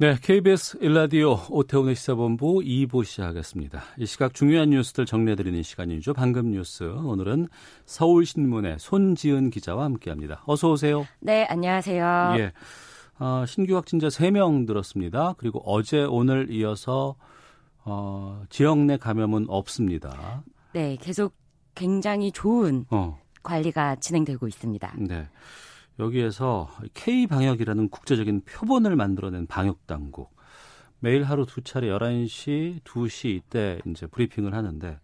네, KBS 일라디오 오태훈의 시사본부 2부 시작하겠습니다. 이 시각 중요한 뉴스들 정리해드리는 시간이죠. 방금 뉴스. 오늘은 서울신문의 손지은 기자와 함께합니다. 어서 오세요. 네, 안녕하세요. 예, 어, 신규 확진자 3명 들었습니다. 그리고 어제 오늘 이어서 어, 지역 내 감염은 없습니다. 네, 계속 굉장히 좋은 어, 관리가 진행되고 있습니다. 네. 여기에서 K 방역이라는 국제적인 표본을 만들어낸 방역 당국 매일 하루 두 차례 11시, 2시 이때 이제 브리핑을 하는데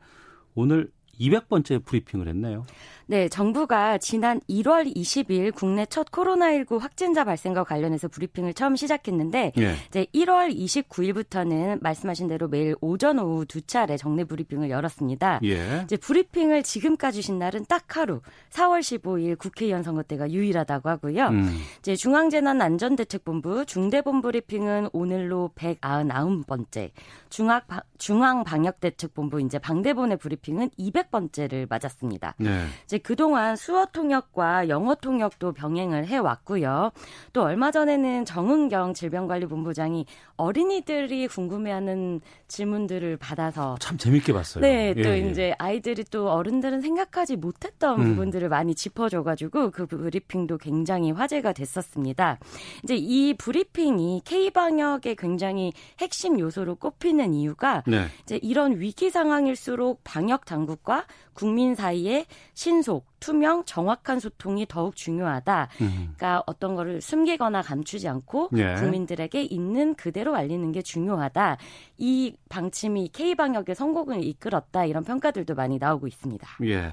오늘 200번째 브리핑을 했네요. 네, 정부가 지난 1월 20일 국내 첫 코로나19 확진자 발생과 관련해서 브리핑을 처음 시작했는데 예. 이제 1월 29일부터는 말씀하신 대로 매일 오전 오후 두 차례 정례 브리핑을 열었습니다. 예. 이제 브리핑을 지금까지 주신 날은 딱 하루 4월 15일 국회의원 선거 때가 유일하다고 하고요. 음. 이제 중앙재난안전대책본부 중대본 브리핑은 오늘로 199번째, 중앙 중앙방역대책본부 이제 방대본의 브리핑은 200번째를 맞았습니다. 네. 이제 그동안 수어 통역과 영어 통역도 병행을 해 왔고요. 또 얼마 전에는 정은경 질병관리본부장이 어린이들이 궁금해하는 질문들을 받아서 참 재밌게 봤어요. 네, 또 예, 예. 이제 아이들이 또 어른들은 생각하지 못했던 음. 부분들을 많이 짚어줘가지고 그 브리핑도 굉장히 화제가 됐었습니다. 이제 이 브리핑이 K 방역의 굉장히 핵심 요소로 꼽히는 이유가 네. 이제 이런 위기 상황일수록 방역 당국과 국민 사이에 신 속, 투명, 정확한 소통이 더욱 중요하다. 음. 그러니까 어떤 거를 숨기거나 감추지 않고 예. 국민들에게 있는 그대로 알리는 게 중요하다. 이 방침이 K 방역의 성공을 이끌었다. 이런 평가들도 많이 나오고 있습니다. 예.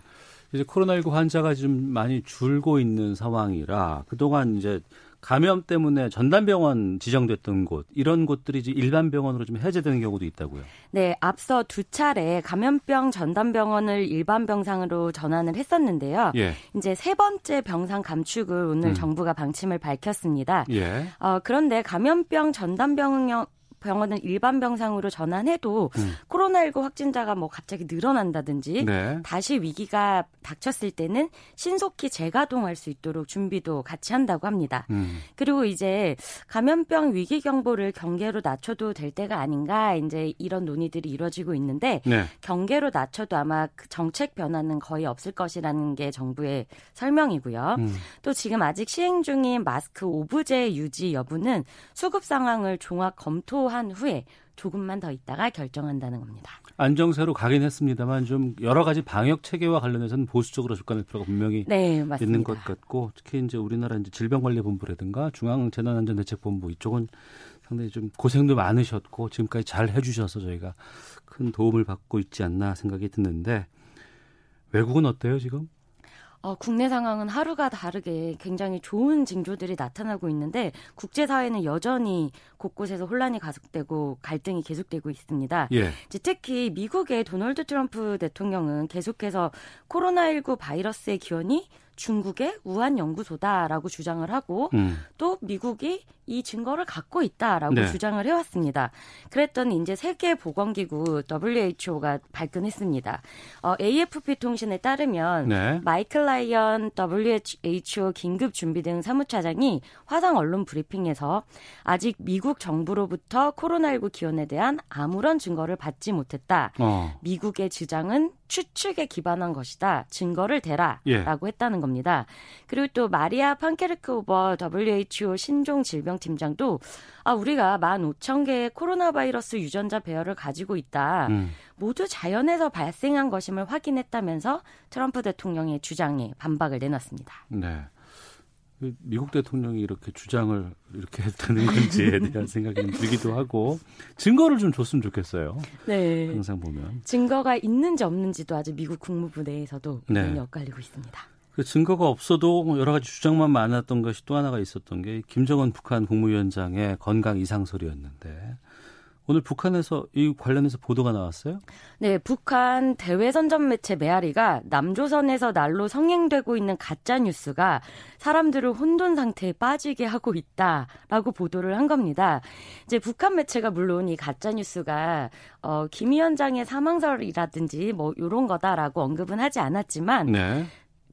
이제 코로나19 환자가 좀 많이 줄고 있는 상황이라 그동안 이제 감염 때문에 전담병원 지정됐던 곳 이런 곳들이 이제 일반 병원으로 좀 해제되는 경우도 있다고요. 네, 앞서 두 차례 감염병 전담병원을 일반 병상으로 전환을 했었는데요. 예. 이제 세 번째 병상 감축을 오늘 음. 정부가 방침을 밝혔습니다. 예. 어, 그런데 감염병 전담병원 병원을 일반 병상으로 전환해도 음. 코로나19 확진자가 뭐 갑자기 늘어난다든지 네. 다시 위기가 닥쳤을 때는 신속히 재가동할 수 있도록 준비도 같이 한다고 합니다. 음. 그리고 이제 감염병 위기 경보를 경계로 낮춰도 될 때가 아닌가 이제 이런 논의들이 이루어지고 있는데 네. 경계로 낮춰도 아마 그 정책 변화는 거의 없을 것이라는 게 정부의 설명이고요. 음. 또 지금 아직 시행 중인 마스크 오브제 유지 여부는 수급 상황을 종합 검토 한 후에 조금만 더 있다가 결정한다는 겁니다. 안정세로 가긴 했습니다만 좀 여러 가지 방역 체계와 관련해서는 보수적으로 접근할 필요가 분명히 네, 맞습니다. 있는 것 같고 특히 이제 우리나라 이제 질병관리본부라든가 중앙재난안전대책본부 이쪽은 상당히 좀 고생도 많으셨고 지금까지 잘 해주셔서 저희가 큰 도움을 받고 있지 않나 생각이 드는데 외국은 어때요 지금? 어, 국내 상황은 하루가 다르게 굉장히 좋은 징조들이 나타나고 있는데 국제사회는 여전히 곳곳에서 혼란이 가속되고 갈등이 계속되고 있습니다. 예. 이제 특히 미국의 도널드 트럼프 대통령은 계속해서 코로나19 바이러스의 기원이 중국의 우한 연구소다라고 주장을 하고 음. 또 미국이 이 증거를 갖고 있다라고 네. 주장을 해왔습니다. 그랬더니 이제 세계보건기구 WHO가 발끈했습니다. 어, AFP 통신에 따르면 네. 마이클 라이언 WHO 긴급 준비 등 사무차장이 화상 언론 브리핑에서 아직 미국 정부로부터 코로나19 기원에 대한 아무런 증거를 받지 못했다. 어. 미국의 주장은 추측에 기반한 것이다. 증거를 대라라고 예. 했다는 겁니다. 그리고 또 마리아 판케르크 오버 WHO 신종 질병팀장도 아 우리가 15,000개의 코로나 바이러스 유전자 배열을 가지고 있다. 음. 모두 자연에서 발생한 것임을 확인했다면서 트럼프 대통령의 주장에 반박을 내놨습니다. 네. 그 미국 대통령이 이렇게 주장을 이렇게 되는 건지에 대한 생각이 좀 들기도 하고 증거를 좀 줬으면 좋겠어요. 네. 항상 보면. 증거가 있는지 없는지도 아직 미국 국무부 내에서도 네. 많이 엇갈리고 있습니다. 그 증거가 없어도 여러 가지 주장만 많았던 것이 또 하나가 있었던 게 김정은 북한 국무위원장의 건강 이상 소리였는데 오늘 북한에서 이 관련해서 보도가 나왔어요? 네, 북한 대외 선전 매체 메아리가 남조선에서 날로 성행되고 있는 가짜 뉴스가 사람들을 혼돈 상태에 빠지게 하고 있다라고 보도를 한 겁니다. 이제 북한 매체가 물론 이 가짜 뉴스가 어, 김 위원장의 사망설이라든지 뭐 이런 거다라고 언급은 하지 않았지만 네.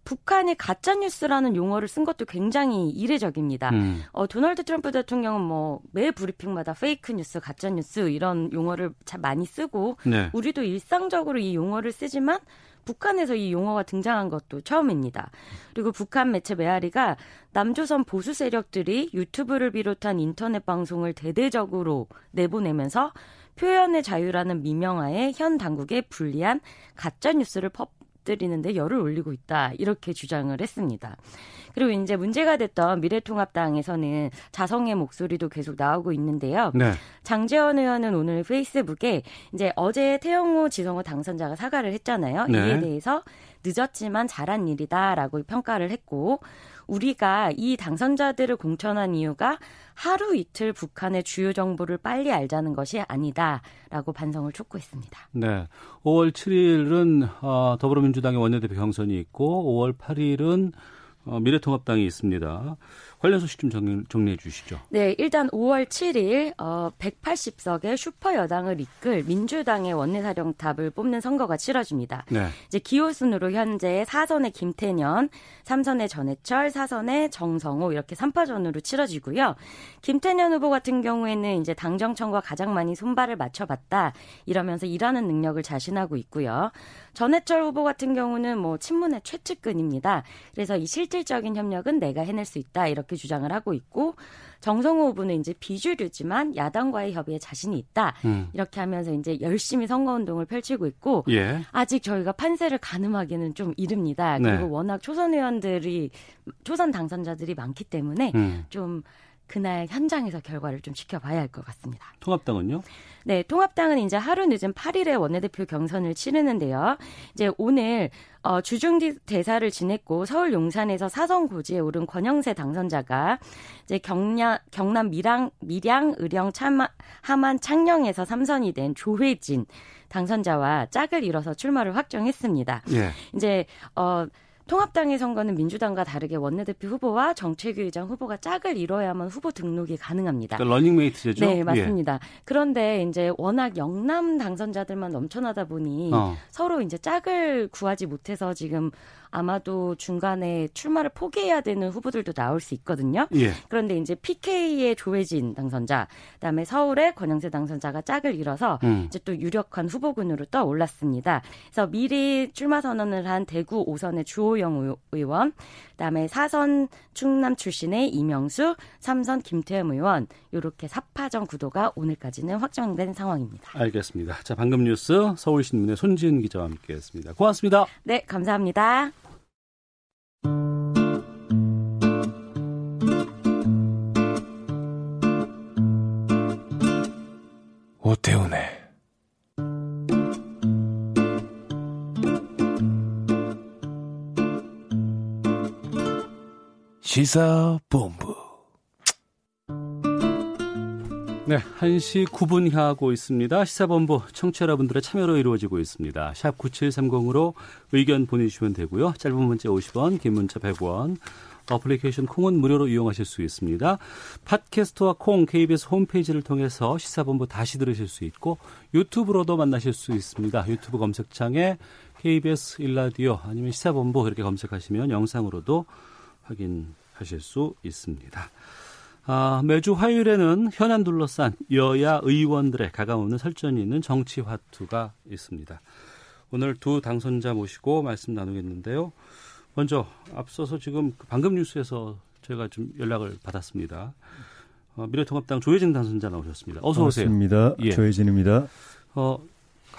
북한이 가짜 뉴스라는 용어를 쓴 것도 굉장히 이례적입니다. 음. 어, 도널드 트럼프 대통령은 뭐 매 브리핑마다 fake news, 가짜 뉴스 이런 용어를 참 많이 쓰고 네. 우리도 일상적으로 이 용어를 쓰지만 북한에서 이 용어가 등장한 것도 처음입니다. 그리고 북한 매체 메아리가 남조선 보수 세력들이 유튜브를 비롯한 인터넷 방송을 대대적으로 내보내면서 표현의 자유라는 미명하에 현 당국에 불리한 가짜 뉴스를 퍼 뜨리는데 열을 올리고 있다 이렇게 주장을 했습니다. 그리고 이제 문제가 됐던 미래통합당에서는 자성의 목소리도 계속 나오고 있는데요. 네. 장재원 의원은 오늘 페이스북에 이제 어제 태영호 지성호 당선자가 사과를 했잖아요. 네. 이에 대해서 늦었지만 잘한 일이다라고 평가를 했고 우리가 이 당선자들을 공천한 이유가 하루 이틀 북한의 주요 정보를 빨리 알자는 것이 아니다라고 반성을 촉구했습니다. 네. 5월 7일은 어, 더불어민주당의 원내대표 경선이 있고 5월 8일은 어, 미래통합당이 있습니다. 관련 소식 좀 정리, 정리 해 주시죠. 네, 일단 5월 7일 어, 180석의 슈퍼 여당을 이끌 민주당의 원내사령탑을 뽑는 선거가 치러집니다. 네. 이제 기호순으로 현재 4선의 김태년, 3선의 전해철, 4선의 정성호 이렇게 3파전으로 치러지고요. 김태년 후보 같은 경우에는 이제 당정청과 가장 많이 손발을 맞춰봤다 이러면서 일하는 능력을 자신하고 있고요. 전해철 후보 같은 경우는 뭐 친문의 최측근입니다. 그래서 이 실질적인 협력은 내가 해낼 수 있다 이렇게 주장을 하고 있고 정성호 후보는 이제 비주류지만 야당과의 협의에 자신이 있다 음. 이렇게 하면서 이제 열심히 선거운동을 펼치고 있고 예. 아직 저희가 판세를 가늠하기는 좀 이릅니다. 네. 그리고 워낙 초선 의원들이 초선 당선자들이 많기 때문에 음. 좀 그날 현장에서 결과를 좀 지켜봐야 할 것 같습니다. 통합당은요? 네, 통합당은 이제 하루 늦은 8일에 원내대표 경선을 치르는데요. 이제 오늘 어, 주중 대사를 지냈고 서울 용산에서 사선 고지에 오른 권영세 당선자가 이제 경량, 경남 밀양, 밀양, 의령, 참하, 함안, 창녕에서 삼선이 된 조해진 당선자와 짝을 이뤄서 출마를 확정했습니다. 예. 이제 어 통합당의 선거는 민주당과 다르게 원내대표 후보와 정책위 의장 후보가 짝을 이뤄야만 후보 등록이 가능합니다. 그러니까 러닝메이트제죠? 네, 맞습니다. 그런데 이제 워낙 영남 당선자들만 넘쳐나다 보니 예. 어. 서로 이제 짝을 구하지 못해서 지금 아마도 중간에 출마를 포기해야 되는 후보들도 나올 수 있거든요. 예. 그런데 이제 PK의 조혜진 당선자, 그다음에 서울의 권영세 당선자가 짝을 이뤄서 음. 이제 또 유력한 후보군으로 떠올랐습니다. 그래서 미리 출마 선언을 한 대구 5선의 주호영 의원, 그다음에 4선 충남 출신의 이명수, 3선 김태흠 의원 이렇게 사파전 구도가 오늘까지는 확정된 상황입니다. 알겠습니다. 자, 방금 뉴스 서울신문의 손지은 기자와 함께했습니다. 고맙습니다. 네, 감사합니다. 오태훈의 시사본부 네, 1시 9분 향하고 있습니다. 시사본부 청취자 여러분들의 참여로 이루어지고 있습니다. 샵 9730으로 의견 보내주시면 되고요. 짧은 문자 50원, 긴 문자 100원, 어플리케이션 콩은 무료로 이용하실 수 있습니다. 팟캐스트와 콩 KBS 홈페이지를 통해서 시사본부 다시 들으실 수 있고 유튜브로도 만나실 수 있습니다. 유튜브 검색창에 KBS 일라디오 아니면 시사본부 이렇게 검색하시면 영상으로도 확인하실 수 있습니다. 아, 매주 화요일에는 현안 둘러싼 여야 의원들의 가감없는 설전이 있는 정치 화투가 있습니다. 오늘 두 당선자 모시고 말씀 나누겠는데요. 먼저 앞서서 지금 방금 뉴스에서 저희가 좀 연락을 받았습니다. 어, 미래통합당 조혜진 당선자 나오셨습니다. 어서 오세요. 반갑습니다. 예. 조혜진입니다. 어,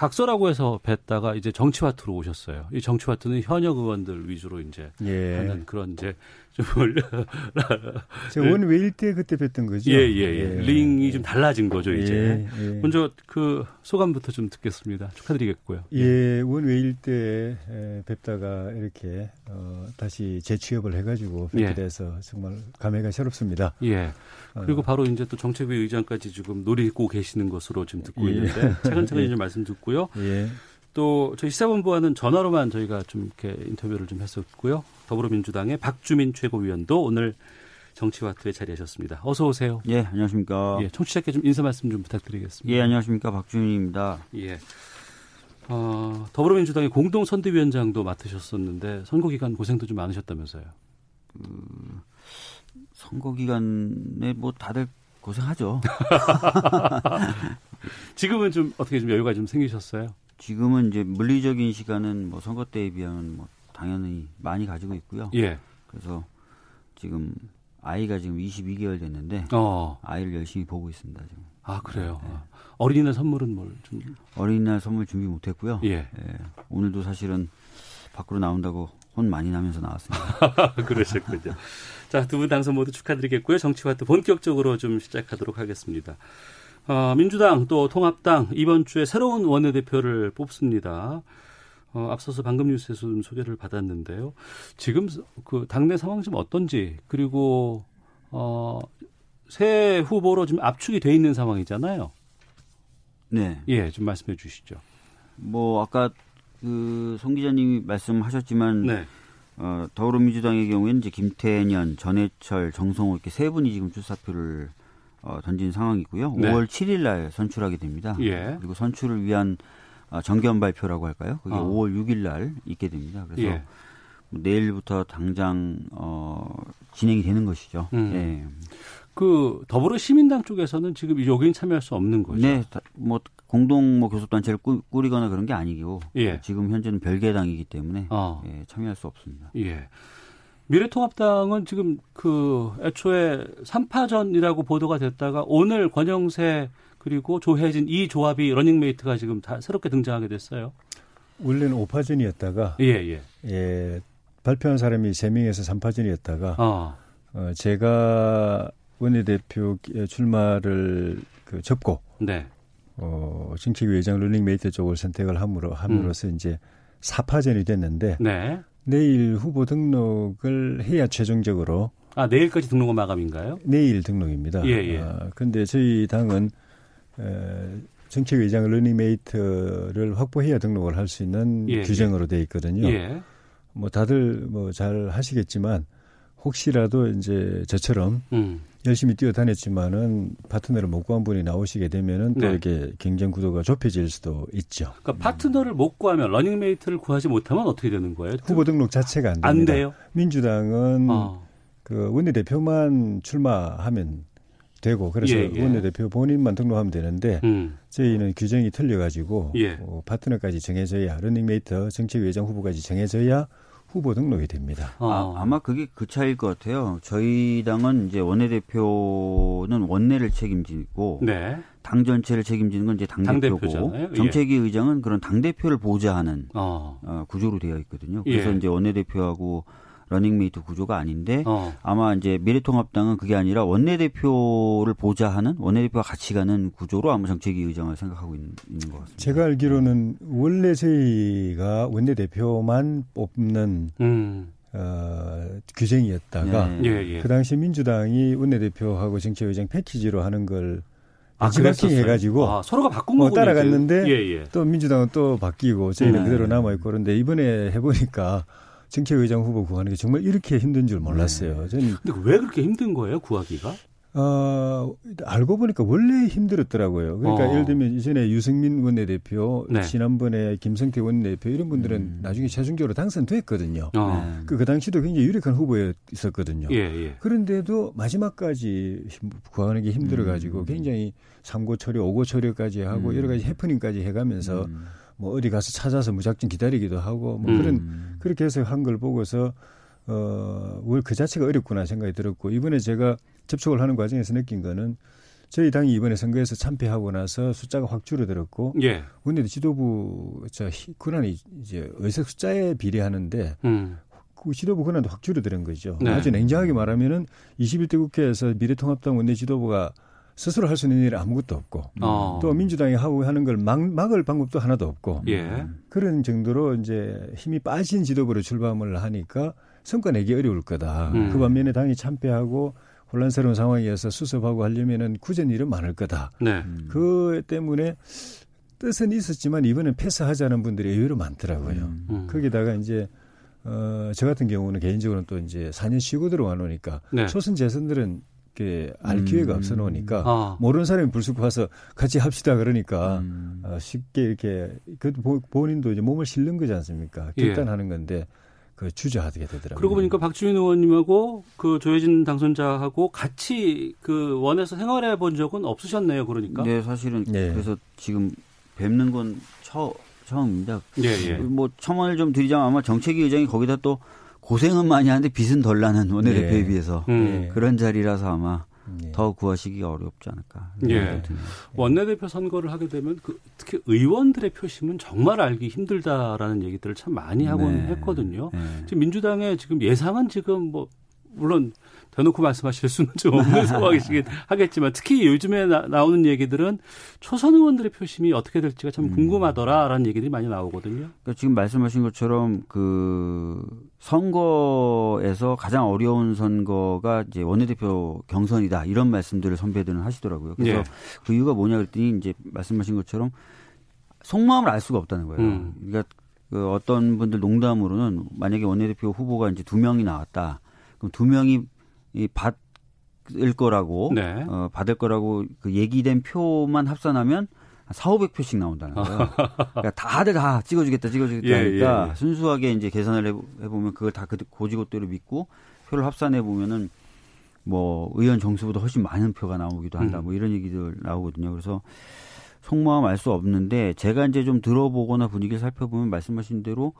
각서라고 해서 뵀다가 이제 정치화투로 오셨어요. 이 정치화투는 현역 의원들 위주로 이제 예. 하는 그런 이제 좀 제가 원웨일 때 그때 뵀던 거죠. 예, 예, 예. 링이 좀 달라진 거죠, 이제. 예, 예. 먼저 그 소감부터 좀 듣겠습니다. 축하드리겠고요. 예, 원웨일 때 에, 뵙다가 이렇게 어, 다시 재취업을 해가지고 뵙게 예. 돼서 정말 감회가 새롭습니다. 예. 그리고 어. 바로 이제 또 정책위 의장까지 지금 노리고 계시는 것으로 지금 듣고 예. 있는데 차근차근히 좀 말씀 듣고요. 예, 또 저희 시사본부와는 전화로만 저희가 좀 이렇게 인터뷰를 좀 했었고요. 더불어민주당의 박주민 최고위원도 오늘 정치와투에 자리하셨습니다. 어서 오세요. 예, 안녕하십니까. 예, 청취자께 좀 인사 말씀 좀 부탁드리겠습니다. 예, 안녕하십니까. 박준입니다. 예. 어, 더불어민주당의 공동 선대위원장도 맡으셨었는데 선거 기간 고생도 좀 많으셨다면서요. 선거 기간에 뭐 다들 고생하죠. 지금은 좀 어떻게 좀 여유가 좀 생기셨어요? 지금은 이제 물리적인 시간은 뭐 선거 때에 비하면 뭐 당연히 많이 가지고 있고요. 예. 그래서 지금 아이가 지금 22개월 됐는데 어. 아이를 열심히 보고 있습니다. 지금. 아 그래요. 네. 아, 어린이날 선물은 뭘 좀? 어린이날 선물 준비 못했고요. 예. 예, 오늘도 사실은 밖으로 나온다고 혼 많이 나면서 나왔습니다. 그러셨군요. 자, 두 분 당선 모두 축하드리겠고요. 정치화투 본격적으로 좀 시작하도록 하겠습니다. 어, 민주당 또 통합당 이번 주에 새로운 원내대표를 뽑습니다. 어, 앞서서 방금 뉴스에서 좀 소개를 받았는데요. 지금 그 당내 상황 좀 어떤지 그리고 어, 새 후보로 좀 압축이 돼 있는 상황이잖아요. 네. 예, 좀 말씀해 주시죠. 뭐 아까 그 송 기자님이 말씀하셨지만 네. 어, 더불어민주당의 경우에는 이제 김태년, 전해철, 정성호 이렇게 세 분이 지금 출사표를 어, 던진 상황이고요. 네. 5월 7일 날 선출하게 됩니다. 예. 그리고 선출을 위한 어, 정견 발표라고 할까요? 그게 어. 5월 6일 날 있게 됩니다. 그래서 예. 뭐 내일부터 당장 어, 진행이 되는 것이죠. 음. 예. 그 더불어 시민당 쪽에서는 지금 여기는 참여할 수 없는 거죠. 네, 다- 뭐 공동 뭐 교섭단체를 꾸, 꾸리거나 그런 게 아니고 예. 지금 현재는 별개 당이기 때문에 어. 예, 참여할 수 없습니다. 예. 미래통합당은 지금 그 애초에 3파전이라고 보도가 됐다가 오늘 권영세 그리고 조해진 이 조합이 러닝메이트가 지금 다 새롭게 등장하게 됐어요. 원래는 5파전이었다가 예, 예. 예, 발표한 사람이 3명에서 3파전이었다가 어. 어, 제가 원내대표 출마를 그 접고 네. 어, 정책위 의장 러닝메이트 쪽을 선택을 함으로 함으로써 이제 4파전이 됐는데 네. 내일 후보 등록을 해야 최종적으로 아, 내일까지 등록은 마감인가요? 내일 등록입니다. 예, 예. 아, 근데 저희 당은 에, 정책위의장 러닝메이트를 확보해야 등록을 할 수 있는 예, 규정으로 돼 있거든요. 예. 뭐 다들 뭐 잘 하시겠지만 혹시라도 이제 저처럼 음. 열심히 뛰어다녔지만은 파트너를 못 구한 분이 나오시게 되면은 또 네. 이게 경쟁 구도가 좁혀질 수도 있죠. 그러니까 파트너를 못 구하면 러닝메이트를 구하지 못하면 어떻게 되는 거예요? 후보 등록 자체가 안. 안 돼요? 민주당은 어. 그 원내대표만 출마하면 되고 그래서 예, 예. 원내대표 본인만 등록하면 되는데 음. 저희는 규정이 틀려가지고 예. 어, 파트너까지 정해져야 러닝메이트 정책위의장 후보까지 정해져야 후보 등록이 됩니다. 어. 아, 마 그게 그 차이일 것 같아요. 저희 당은 이제 원내대표는 원내를 책임지고 네. 당 전체를 책임지는 건 이제 당대표고 당대표잖아요. 예. 정책위 의장은 그런 당대표를 보좌하는 어. 어, 구조로 되어 있거든요. 그래서 예. 이제 원내대표하고 러닝메이트 구조가 아닌데 어. 아마 이제 미래통합당은 그게 아니라 원내대표를 보좌하는 원내대표와 같이 가는 구조로 아마 정책위 의장을 생각하고 있는, 있는 것 같습니다. 제가 알기로는 원래 저희가 원내대표만 뽑는 음. 어, 규정이었다가 네. 예, 예. 그 당시 민주당이 원내대표하고 정책위의장 패키지로 하는 걸 아, 벤치마킹 그랬었어요? 해가지고 아, 서로가 바꾼 뭐 거군요. 따라갔는데 이제. 예, 예. 또 민주당은 또 바뀌고 저희는 네. 그대로 남아 있고 그런데 이번에 해보니까 정책의장 후보 구하는 게 정말 이렇게 힘든 줄 몰랐어요. 저는 근데 왜 그렇게 힘든 거예요, 구하기가? 어, 알고 보니까 원래 힘들었더라고요. 그러니까 어. 예를 들면 이전에 유승민 원내대표, 네. 지난번에 김성태 원내대표 이런 분들은 음. 나중에 최종적으로 당선됐거든요. 어. 네. 그, 그 당시도 굉장히 유력한 후보였었거든요. 예, 예. 그런데도 마지막까지 힘- 구하는 게 힘들어가지고 음. 굉장히 삼고 처리, 오고 처리까지 하고 음. 여러 가지 해프닝까지 해가면서 음. 뭐 어디 가서 찾아서 무작정 기다리기도 하고 뭐 음. 그런 그렇게 해서 한 걸 보고서 어그 자체가 어렵구나 생각이 들었고 이번에 제가 접촉을 하는 과정에서 느낀 거는 저희 당이 이번에 선거에서 참패하고 나서 숫자가 확 줄어들었고 예. 원내 지도부 저 희- 권한이 이제 의석 숫자에 비례하는데 음. 그 지도부 권한도 확 줄어드는 거죠. 네. 아주 냉정하게 말하면은 21대 국회에서 미래통합당 원내 지도부가 스스로 할 수 있는 일이 아무것도 없고 어. 또 민주당이 하고 하는 걸 막, 막을 방법도 하나도 없고 예. 그런 정도로 이제 힘이 빠진 지도부로 출범을 하니까 성과 내기 어려울 거다. 음. 그 반면에 당이 참패하고 혼란스러운 상황이어서 수습하고 하려면은 굳은 일은 많을 거다. 네. 그 때문에 뜻은 있었지만 이번엔 패스하자는 분들이 의외로 많더라고요. 음. 거기다가 이제 어, 저 같은 경우는 개인적으로는 또 이제 4년 쉬고 들어와 놓으니까 네. 초선 재선들은 이렇게 알 기회가 없어 놓으니까 아. 모르는 사람이 불쑥 와서 같이 합시다 그러니까 음. 어, 쉽게 이렇게 그 보- 본인도 이제 몸을 실는 거지 않습니까? 예. 결단하는 건데 그 주저하게 되더라고요. 그러고 보니까 박주민 의원님하고 그 조혜진 당선자하고 같이 그 원에서 생활해 본 적은 없으셨네요. 그러니까. 네, 사실은 네. 그래서 지금 뵙는 건 처, 처음입니다. 예, 예. 뭐 첨언을 좀 드리자면 아마 정책위 의장이 거기다 또 고생은 많이 하는데 빚은 덜 나는 원내대표에 네. 비해서 음. 예. 그런 자리라서 아마 예. 더 구하시기가 어렵지 않을까. 예. 원내대표 선거를 하게 되면 그 특히 의원들의 표심은 정말 알기 힘들다라는 얘기들을 참 많이 하곤 네. 했거든요. 네. 지금 민주당의 지금 예상은 지금 뭐 물론 대놓고 말씀하실 수는 좀 없는 상황이시긴 하겠지만 특히 요즘에 나, 오는 얘기들은 초선 의원들의 표심이 어떻게 될지가 참 궁금하더라라는 얘기들이 많이 나오거든요. 그러니까 지금 말씀하신 것처럼 그 선거에서 가장 어려운 선거가 이제 원내대표 경선이다 이런 말씀들을 선배들은 하시더라고요. 그래서 예. 그 이유가 뭐냐 그랬더니 이제 말씀하신 것처럼 속마음을 알 수가 없다는 거예요. 음. 그러니까 그 어떤 분들 농담으로는 만약에 원내대표 후보가 이제 두 명이 나왔다. 그럼 두 명이 이 받을 거라고 네. 어, 받을 거라고 그 얘기된 표만 합산하면 한 4, 500표씩 나온다는 거예요. 그러니까 다들 다 찍어주겠다, 찍어주겠다 예, 하니까 예, 예. 순수하게 이제 계산을 해보- 해보면 그걸 다그 고지고대로 믿고 표를 합산해 보면은 뭐 의원 정수보다 훨씬 많은 표가 나오기도 한다. 음. 뭐 이런 얘기들 나오거든요. 그래서 속마음 알 수 없는데 제가 이제 좀 들어보거나 분위기를 살펴보면 말씀하신 대로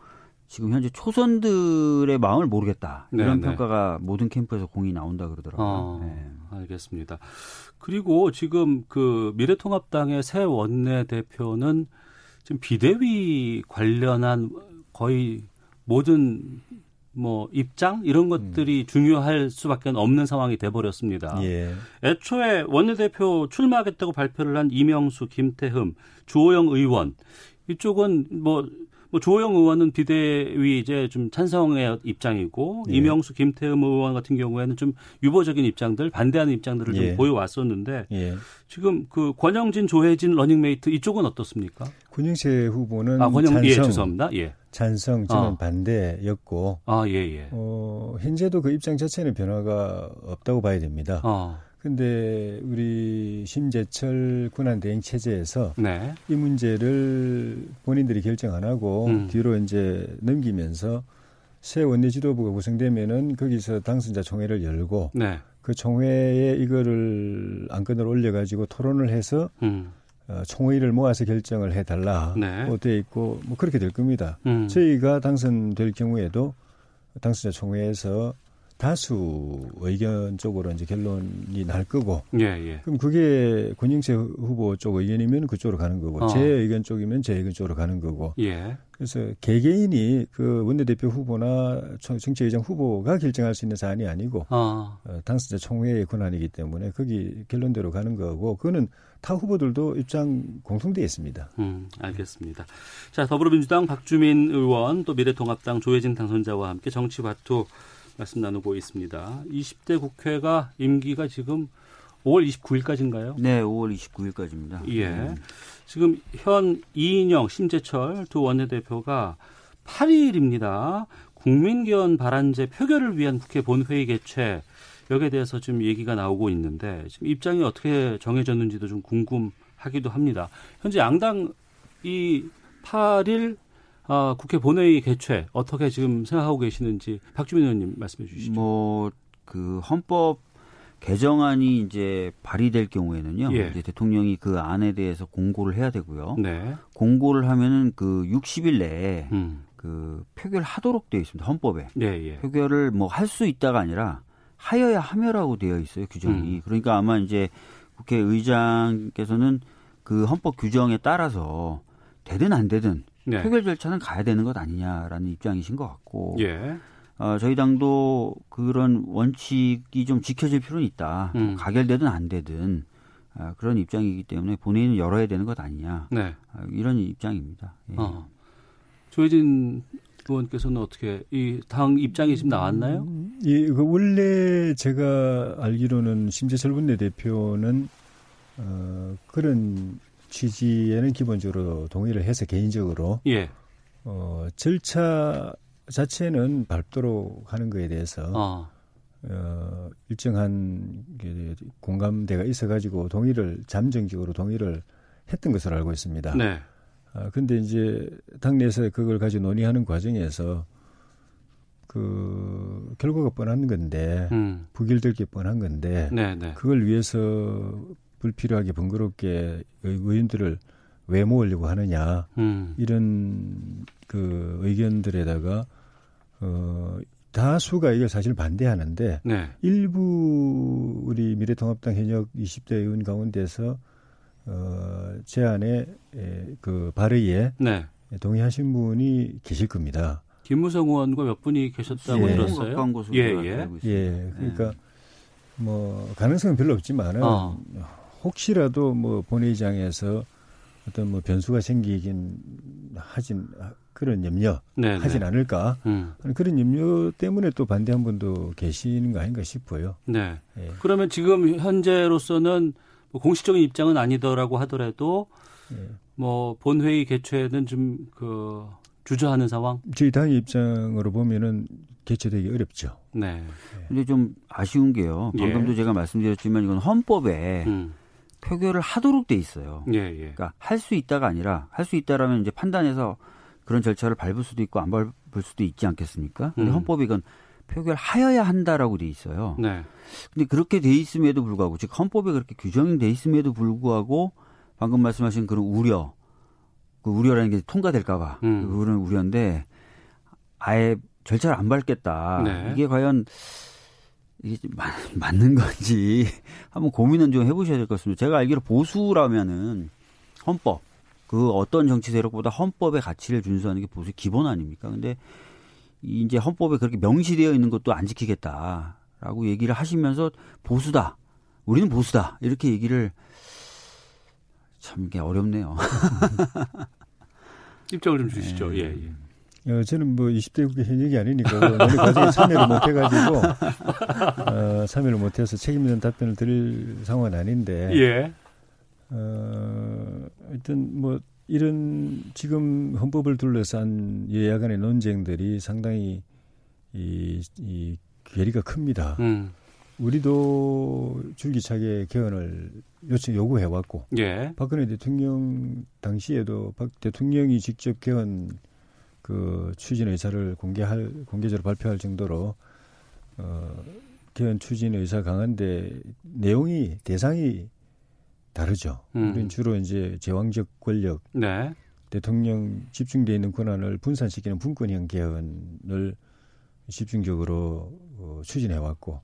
지금 현재 초선들의 마음을 모르겠다. 이런 네, 네. 평가가 모든 캠프에서 공이 나온다 그러더라고요. 어, 네. 알겠습니다. 그리고 지금 그 미래통합당의 새 원내 대표는 지금 비대위 관련한 거의 모든 뭐 입장 이런 것들이 중요할 수밖에 없는 상황이 돼버렸습니다. 예. 애초에 원내대표 출마하겠다고 발표를 한 이명수, 김태흠, 주호영 의원 이쪽은 뭐, 뭐 주호영 의원은 비대위 이제 좀 찬성의 입장이고 예. 이명수, 김태흠 의원 같은 경우에는 좀 유보적인 입장들, 반대하는 입장들을 좀 예. 보여왔었는데 예. 지금 그 권영진, 조해진 러닝메이트 이쪽은 어떻습니까? 권영세 후보는 아, 권영 찬성, 예, 죄송합니다. 예. 찬성, 저는 어. 반대였고 아, 예, 예. 어, 현재도 그 입장 자체는 변화가 없다고 봐야 됩니다. 어, 근데 우리 심재철 권한대행 체제에서 네. 이 문제를 본인들이 결정 안 하고 음. 뒤로 이제 넘기면서 새 원내 지도부가 구성되면은 거기서 당선자 총회를 열고 네. 그 총회에 이거를 안건을 올려가지고 토론을 해서 음. 어, 총회를 모아서 결정을 해달라. 네. 뭐돼 있고 뭐 그렇게 될 겁니다. 음. 저희가 당선될 경우에도 당선자 총회에서 다수 의견 쪽으로 이제 결론이 날 거고 예, 예. 그럼 그게 권영세 후보 쪽 의견이면 그쪽으로 가는 거고 어. 제 의견 쪽이면 제 의견 쪽으로 가는 거고 예. 그래서 개개인이 그 원내대표 후보나 정- 정치의장 후보가 결정할 수 있는 사안이 아니고 어. 어, 당선자 총회의 권한이기 때문에 거기 결론대로 가는 거고 그거는 타 후보들도 입장 공통되어 있습니다. 음, 알겠습니다. 자, 더불어민주당 박주민 의원 또 미래통합당 조혜진 당선자와 함께 정치화투 말씀 나누고 있습니다. 20대 국회가 임기가 지금 5월 29일까지인가요? 네, 5월 29일까지입니다. 예. 지금 현 이인영, 심재철 두 원내대표가 8일입니다. 국민기원 발안제 표결을 위한 국회 본회의 개최 여기에 대해서 좀 얘기가 나오고 있는데 지금 입장이 어떻게 정해졌는지도 좀 궁금하기도 합니다. 현재 양당 이 8일 어, 국회 본회의 개최 어떻게 지금 생각하고 계시는지 박주민 의원님 말씀해 주시죠. 뭐 그 헌법 개정안이 이제 발의될 경우에는요. 예. 이제 대통령이 그 안에 대해서 공고를 해야 되고요. 네. 공고를 하면은 그 60일 내에 음. 그 표결하도록 되어 있습니다. 헌법에. 예, 예. 표결을 뭐 할 수 있다가 아니라 하여야 하며라고 되어 있어요 규정이. 음. 그러니까 아마 이제 국회의장께서는 그 헌법 규정에 따라서 되든 안 되든 네. 표결 절차는 가야 되는 것 아니냐라는 입장이신 것 같고 예. 어, 저희 당도 그런 원칙이 좀 지켜질 필요는 있다. 음. 가결되든 안 되든 아, 그런 입장이기 때문에 본회의는 열어야 되는 것 아니냐 네. 아, 이런 입장입니다. 예. 어. 조혜진 의원께서는 어떻게 이 당 입장이 지금 나왔나요? 이, 그 원래 제가 알기로는 심재철 원내대표는 어, 그런 취지에는 기본적으로 동의를 해서 개인적으로 예. 어, 절차 자체는 밟도록 하는 거에 대해서 어. 어, 일정한 그 공감대가 있어가지고 동의를 잠정적으로 동의를 했던 것으로 알고 있습니다. 네. 아, 근데 이제 당내에서 그걸 가지고 논의하는 과정에서 그 결과가 뻔한 건데 음. 부결될 게 뻔한 건데 네, 네. 그걸 위해서 불필요하게 번거롭게 의- 의원들을 왜 모으려고 하느냐 음. 이런 그 의견들에다가 어 다수가 이걸 사실 반대하는데 네. 일부 우리 미래통합당 현역 20대 의원 가운데서 어 제안에 에, 그 발의에 네. 동의하신 분이 계실 겁니다. 김무성 의원과 몇 분이 계셨다고 예. 들었어요. 예, 예. 예, 그러니까 뭐 가능성은 별로 없지만은 어. 혹시라도 뭐 본회의장에서 어떤 뭐 변수가 생기긴 하진 그런 염려 네, 하진 네. 않을까 음. 그런 염려 때문에 또 반대한 분도 계시는 거 아닌가 싶어요. 네. 예. 그러면 지금 현재로서는 뭐 공식적인 입장은 아니더라고 하더라도 예. 뭐 본회의 개최는 좀 그 주저하는 상황. 저희 당의 입장으로 보면은 개최되기 어렵죠. 네. 근데 좀 아쉬운 게요. 예. 방금도 제가 말씀드렸지만 이건 헌법에 음. 표결을 하도록 돼 있어요. 예, 예. 그러니까 할 수 있다가 아니라 할 수 있다라면 이제 판단해서 그런 절차를 밟을 수도 있고 안 밟을 수도 있지 않겠습니까? 근데 음. 헌법에 이건 표결하여야 한다라고 돼 있어요. 네. 근데 그렇게 돼 있음에도 불구하고 즉 헌법에 그렇게 규정이 돼 있음에도 불구하고 방금 말씀하신 그런 우려 그 우려라는 게 통과될까봐 음. 그런 우려인데 아예 절차를 안 밟겠다. 네. 이게 과연 이게 좀 맞, 맞는 건지 한번 고민은 좀 해보셔야 될 것 같습니다. 제가 알기로 보수라면은 헌법 그 어떤 정치 세력보다 헌법의 가치를 준수하는 게 보수의 기본 아닙니까? 근데 이 이제 헌법에 그렇게 명시되어 있는 것도 안 지키겠다라고 얘기를 하시면서 보수다. 우리는 보수다. 이렇게 얘기를 참 이게 어렵네요. 입장을 좀 주시죠. 네. 예, 예. 어, 저는 뭐 20대 국회 현역이 아니니까 그 논의 과정에 참여를 못해가지고 어, 참여를 못해서 책임 있는 답변을 드릴 상황은 아닌데 예. 어, 하여튼 뭐 이런 지금 헌법을 둘러싼 여야 간의 논쟁들이 상당히 이, 이 괴리가 큽니다. 음. 우리도 줄기차게 개헌을 요청 요구해 왔고 예. 박근혜 대통령 당시에도 박 대통령이 직접 개헌 그 추진 의사를 공개할 공개적으로 발표할 정도로 어 개헌 추진 의사 강한데 내용이 대상이 다르죠. 음. 우리는 주로 이제 제왕적 권력 네. 대통령 집중돼 있는 권한을 분산시키는 분권형 개헌을 집중적으로 어, 추진해 왔고,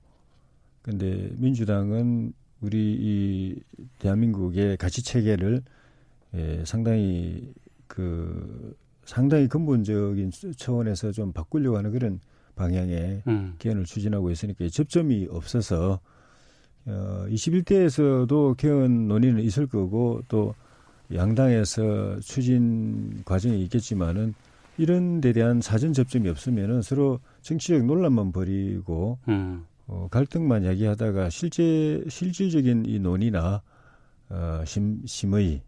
근데 민주당은 우리 이 대한민국의 가치 체계를 예, 상당히 그 상당히 근본적인 차원에서 좀 바꾸려고 하는 그런 방향의 음. 개헌을 추진하고 있으니까 접점이 없어서 어, 21대에서도 개헌 논의는 있을 거고 또 양당에서 추진 과정이 있겠지만은 이런 데 대한 사전 접점이 없으면은 서로 정치적 논란만 벌이고 음. 어, 갈등만 야기하다가 실제 실질적인 이 논의나 어, 심, 심의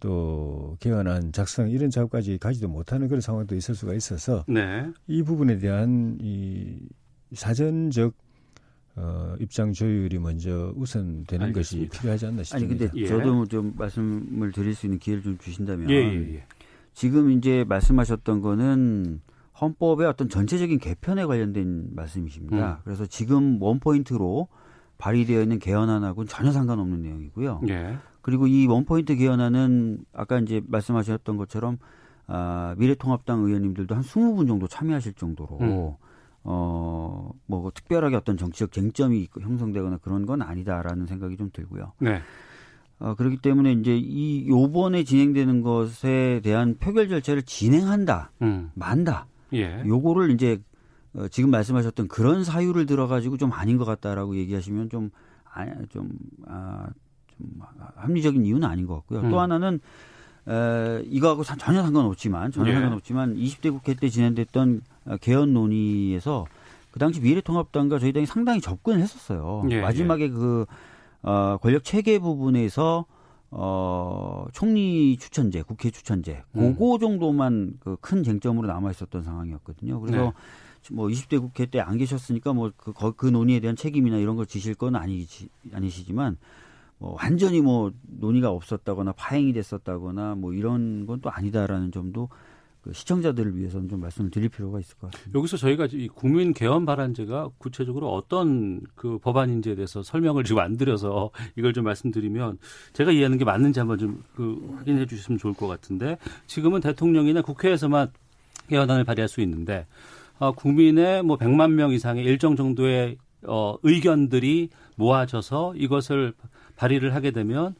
또 개헌안 작성 이런 작업까지 가지도 못하는 그런 상황도 있을 수가 있어서 네. 이 부분에 대한 이 사전적 어, 입장 조율이 먼저 우선되는 것이. 필요하지 않나 아니 싶습니다. 근데 예. 저도 좀 말씀을 드릴 수 있는 기회를 좀 주신다면 예, 예, 예. 지금 이제 말씀하셨던 거는 헌법의 어떤 전체적인 개편에 관련된 말씀이십니다. 음. 그래서 지금 원 포인트로 발의되어 있는 개헌안하고는 전혀 상관없는 내용이고요. 예. 그리고 이 원포인트 개헌안은 아까 이제 말씀하셨던 것처럼 아, 미래통합당 의원님들도 한 20분 정도 참여하실 정도로 음. 어 뭐 특별하게 어떤 정치적 쟁점이 형성되거나 그런 건 아니다라는 생각이 좀 들고요. 네. 어, 그렇기 때문에 이제 이 요번에 진행되는 것에 대한 표결 절차를 진행한다, 음. 만다. 예. 요거를 이제 어, 지금 말씀하셨던 그런 사유를 들어가지고 좀 아닌 것 같다라고 얘기하시면 좀, 아, 좀, 아, 좀 합리적인 이유는 아닌 것 같고요. 음. 또 하나는 에, 이거하고 사- 전혀 상관없지만 전혀 예. 상관없지만 20대 국회 때 진행됐던 어, 개헌 논의에서 그 당시 미래통합당과 저희 당이 상당히 접근을 했었어요. 예, 마지막에 그 어, 권력 체계 부분에서 어, 총리 추천제, 국회 추천제, 음. 그거 정도만 그 큰 쟁점으로 남아 있었던 상황이었거든요. 그래서 네. 뭐 20대 국회 때 안 계셨으니까 뭐그 그 논의에 대한 책임이나 이런 걸 지실 건 아니지, 아니시지만 뭐 완전히 뭐 논의가 없었다거나 파행이 됐었다거나 뭐 이런 건 또 아니다라는 점도 그 시청자들을 위해서는 좀 말씀을 드릴 필요가 있을 것 같습니다. 여기서 저희가 이 국민 개헌 발안제가 구체적으로 어떤 그 법안인지에 대해서 설명을 지금 안 드려서 이걸 좀 말씀드리면 제가 이해하는 게 맞는지 한번 좀 그 확인해 주셨으면 좋을 것 같은데 지금은 대통령이나 국회에서만 개헌안을 발의할 수 있는데 어, 국민의 뭐 100만 명 이상의 일정 정도의 어, 의견들이 모아져서 이것을 발의를 하게 되면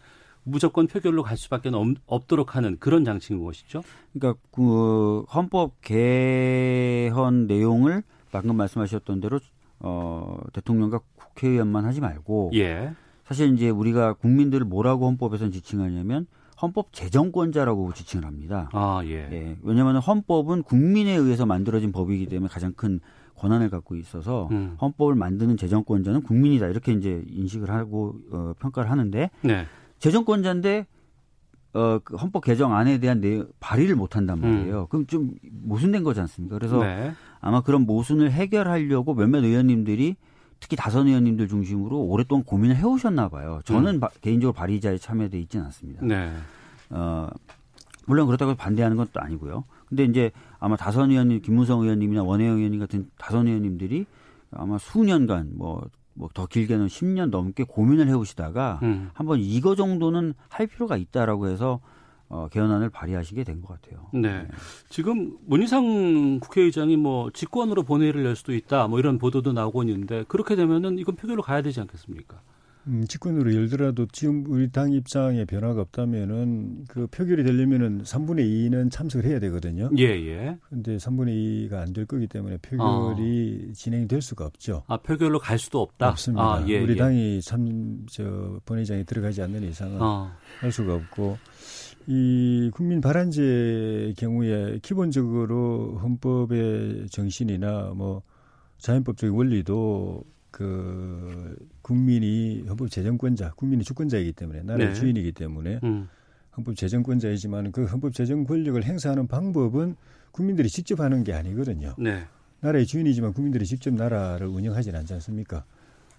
무조건 표결로 갈 수밖에 없- 없도록 하는 그런 장치인 것이죠. 그러니까 그 헌법 개헌 내용을 방금 말씀하셨던 대로 어 대통령과 국회의원만 하지 말고 예. 사실 이제 우리가 국민들을 뭐라고 헌법에서는 지칭하냐면 헌법 재정권자라고 지칭을 합니다. 아, 예. 예. 왜냐하면 헌법은 국민에 의해서 만들어진 법이기 때문에 가장 큰 권한을 갖고 있어서 음. 헌법을 만드는 재정권자는 국민이다 이렇게 이제 인식을 하고 어, 평가를 하는데 네. 재정권자인데 어, 그 헌법 개정안에 대한 내 발의를 못 한단 말이에요. 그럼 좀 모순된 거지 않습니까? 그래서 음. 네. 아마 그런 모순을 해결하려고 몇몇 의원님들이 특히 다선 의원님들 중심으로 오랫동안 고민을 해오셨나 봐요. 저는 바- 개인적으로 발의자에 참여돼 있지는 않습니다. 음. 네. 어, 물론 그렇다고 반대하는 건또 아니고요. 근데 이제 아마 다선 의원님, 김무성 의원님이나 원혜영 의원님 같은 다선 의원님들이 아마 수년간 뭐, 뭐 더 길게는 10년 넘게 고민을 해오시다가 음. 한번 이거 정도는 할 필요가 있다라고 해서 어, 개헌안을 발의하시게 된 것 같아요. 네. 지금 문희상 국회의장이 뭐 직권으로 본회의를 열 수도 있다 뭐 이런 보도도 나오고 있는데 그렇게 되면은 이건 표결로 가야 되지 않겠습니까? 음, 직권으로 열더라도 지금 우리 당 입장에 변화가 없다면은 그 표결이 되려면은 3분의 2는 참석을 해야 되거든요. 예, 예. 근데 3분의 2가 안 될 거기 때문에 표결이 진행이 될 수가 없죠. 아, 표결로 갈 수도 없다. 없습니다. 아, 예, 우리 예. 당이 참 저 본회의장에 들어가지 않는 이상은 어. 할 수가 없고 이 국민 발안제 경우에 기본적으로 헌법의 정신이나 뭐 자연법적인 원리도 그 국민이 헌법 재정권자, 국민이 주권자이기 때문에 나라의 네. 주인이기 때문에 음. 헌법 재정권자이지만 그 헌법 재정 권력을 행사하는 방법은 국민들이 직접 하는 게 아니거든요. 네. 나라의 주인이지만 국민들이 직접 나라를 운영하지는 않지 않습니까?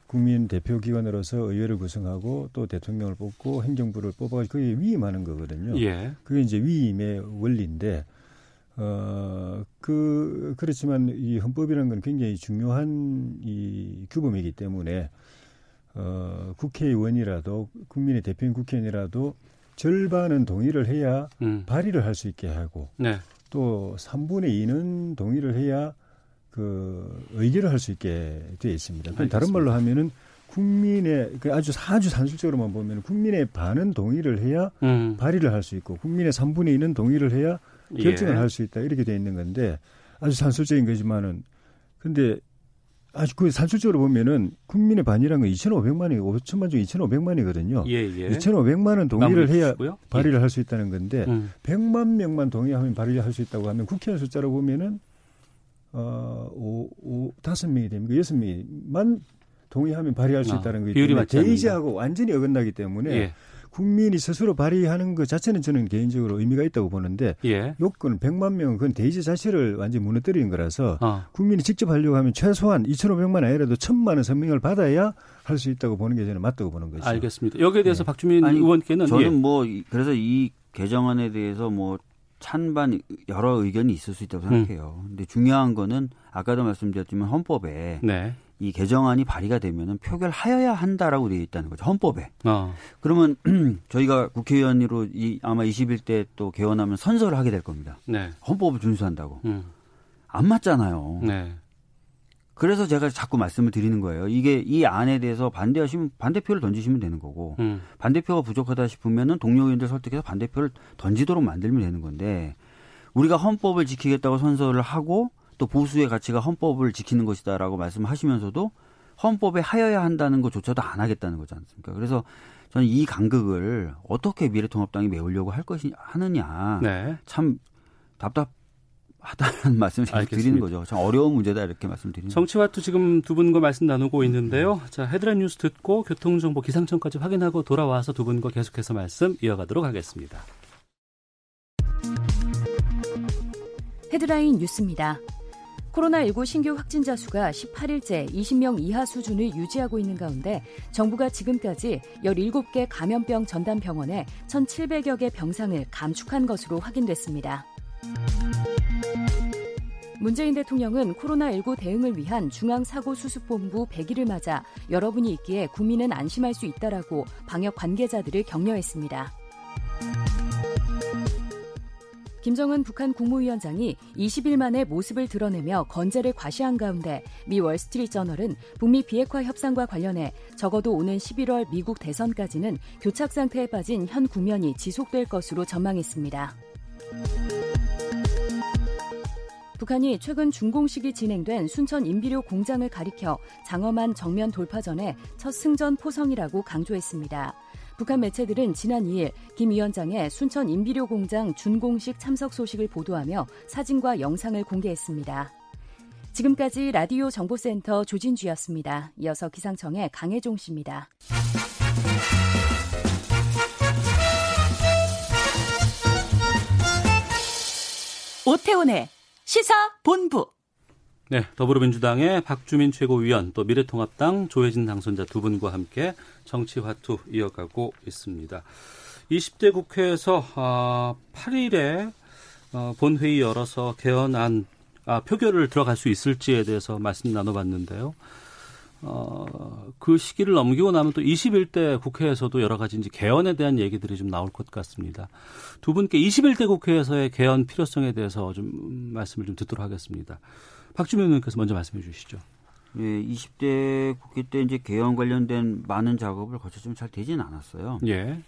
국민 대표 기관으로서 의회를 구성하고 또 대통령을 뽑고 행정부를 뽑아가지고 그게 위임하는 거거든요. 예. 그게 이제 위임의 원리인데 어, 그, 그렇지만 이 헌법이라는 건 굉장히 중요한 이 규범이기 때문에 어, 국회의원이라도 국민의 대표인 국회의원이라도 절반은 동의를 해야 음. 발의를 할 수 있게 하고 네. 또 3분의 2는 동의를 해야 그 의결을 할 수 있게 되어 있습니다. 다른 말로 하면은 국민의 그 아주 아주 산술적으로만 보면 국민의 반은 동의를 해야 음. 발의를 할 수 있고 국민의 3분의 2는 동의를 해야 결정을 예. 할수 있다 이렇게 되어 있는 건데 아주 산술적인 거지만은 근데 아주 그 산술적으로 보면은 국민의 반이라는 건 2,500만이 5천만 중 2,500만이거든요. 예, 예. 2,500만은 동의를 해야 주시고요. 발의를 할 수 있다는 건데 음. 100만 명만 동의하면 발의를 할 수 있다고 하면 국회의원 숫자로 보면은 어, 오, 오, 다섯 명이 됩니까? 여섯 명만 동의하면 발의할 수 아, 있다는 거기 비율이 때문에. 대의제하고 완전히 어긋나기 때문에 예. 국민이 스스로 발의하는 것 자체는 저는 개인적으로 의미가 있다고 보는데 예. 요건 100만 명은 그건 대의제 자체를 완전히 무너뜨리는 거라서 아. 국민이 직접 하려고 하면 최소한 2,500만 아니라도 1,000만원 서명을 받아야 할 수 있다고 보는 게 저는 맞다고 보는 거죠. 알겠습니다. 여기에 대해서 박주민 아니, 의원께는 저는 예. 뭐 이- 그래서 이 개정안에 대해서 뭐 찬반 여러 의견이 있을 수 있다고 생각해요. 근데 중요한 거는 아까도 말씀드렸지만 헌법에 네. 이 개정안이 발의가 되면은 표결하여야 한다라고 되어 있다는 거죠. 헌법에. 어. 그러면 저희가 국회의원으로 이 아마 21대 또 개원하면 선서를 하게 될 겁니다. 네. 헌법을 준수한다고. 음. 안 맞잖아요. 네. 그래서 제가 자꾸 말씀을 드리는 거예요. 이게 이 안에 대해서 반대하시면 반대표를 던지시면 되는 거고 음. 반대표가 부족하다 싶으면은 동료 의원들 설득해서 반대표를 던지도록 만들면 되는 건데 우리가 헌법을 지키겠다고 선서를 하고 또 보수의 가치가 헌법을 지키는 것이다라고 말씀하시면서도 헌법에 하여야 한다는 것조차도 안 하겠다는 거지 않습니까? 그래서 저는 이 간극을 어떻게 미래통합당이 메우려고 할 것이 하느냐 네. 참 답답 하다는 말씀을. 드리는 거죠. 참 어려운 문제다 이렇게 말씀드리는. 정치와투 지금 두 분과 말씀 나누고 있는데요. 자, 헤드라인 뉴스 듣고 교통정보 기상청까지 확인하고 돌아와서 두 분과 계속해서 말씀 이어가도록 하겠습니다. 헤드라인 뉴스입니다. 코로나19 신규 확진자 수가 18일째 20명 이하 수준을 유지하고 있는 가운데 정부가 지금까지 17개 감염병 전담 병원에 1,700여 개 병상을 감축한 것으로 확인됐습니다. 문재인 대통령은 코로나19 대응을 위한 중앙사고수습본부 100일을 맞아 여러분이 있기에 국민은 안심할 수 있다라고 방역 관계자들을 격려했습니다. 김정은 북한 국무위원장이 20일 만에 모습을 드러내며 건재를 과시한 가운데 미 월스트리트저널은 북미 비핵화 협상과 관련해 적어도 오는 11월 미국 대선까지는 교착 상태에 빠진 현 국면이 지속될 것으로 전망했습니다. 북한이 최근 준공식이 진행된 순천 인비료 공장을 가리켜 장엄한 정면 돌파 전에 첫 승전 포성이라고 강조했습니다. 북한 매체들은 지난 2일 김 위원장의 순천 인비료 공장 준공식 참석 소식을 보도하며 사진과 영상을 공개했습니다. 지금까지 라디오 정보센터 조진주였습니다. 이어서 기상청의 강혜종 씨입니다. 오태훈의 시사 본부. 네, 더불어민주당의 박주민 최고위원 또 미래통합당 조혜진 당선자 두 분과 함께 정치화투 이어가고 있습니다. 20대 국회에서 아, 8일에 어, 본회의 열어서 개헌안 아, 표결을 들어갈 수 있을지에 대해서 말씀 나눠봤는데요. 어, 그 시기를 넘기고 나면 또 21대 국회에서도 여러 가지 이제 개헌에 대한 얘기들이 좀 나올 것 같습니다. 두 분께 21대 국회에서의 개헌 필요성에 대해서 좀 말씀을 좀 듣도록 하겠습니다. 박주민 의원께서 먼저 말씀해 주시죠. 예, 20대 국회 때 이제 개헌 관련된 많은 작업을 거쳤지만 잘 되지는 않았어요. 예.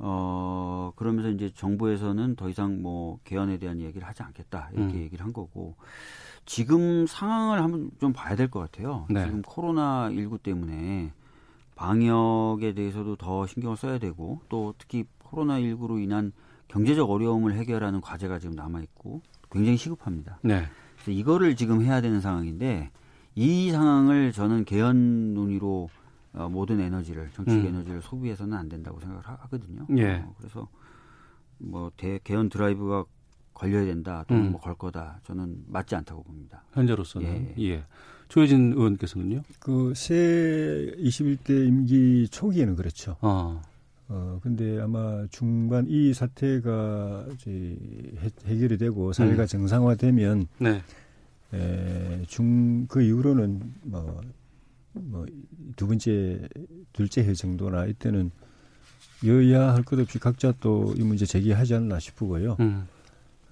어, 그러면서 이제 정부에서는 더 이상 뭐 개헌에 대한 얘기를 하지 않겠다. 이렇게 음. 얘기를 한 거고. 지금 상황을 한번 좀 봐야 될 것 같아요. 네. 지금 코로나 19 때문에 방역에 대해서도 더 신경을 써야 되고 또 특히 코로나 19로 인한 경제적 어려움을 해결하는 과제가 지금 남아 있고 굉장히 시급합니다. 네. 그래서 이거를 지금 해야 되는 상황인데 이 상황을 저는 개헌 논의로 어, 모든 에너지를 정치적 음. 에너지를 소비해서는 안 된다고 생각을 하, 거든요 예. 그래서 뭐 대, 개헌 드라이브가 걸려야 된다 또는 음. 뭐걸 거다 저는 맞지 않다고 봅니다. 현재로서는 예. 예. 조혜진 의원께서는요. 그 새 21대 임기 초기에는 그렇죠. 어. 어 근데 아마 중반 이 사태가 이제 해, 해결이 되고 사회가 음. 정상화되면 네. 중그 이후로는 뭐 뭐 두 번째 둘째 해 정도나 이때는 여야 할 것 없이 각자 또 이 문제 제기하지 않나 싶고요. 음.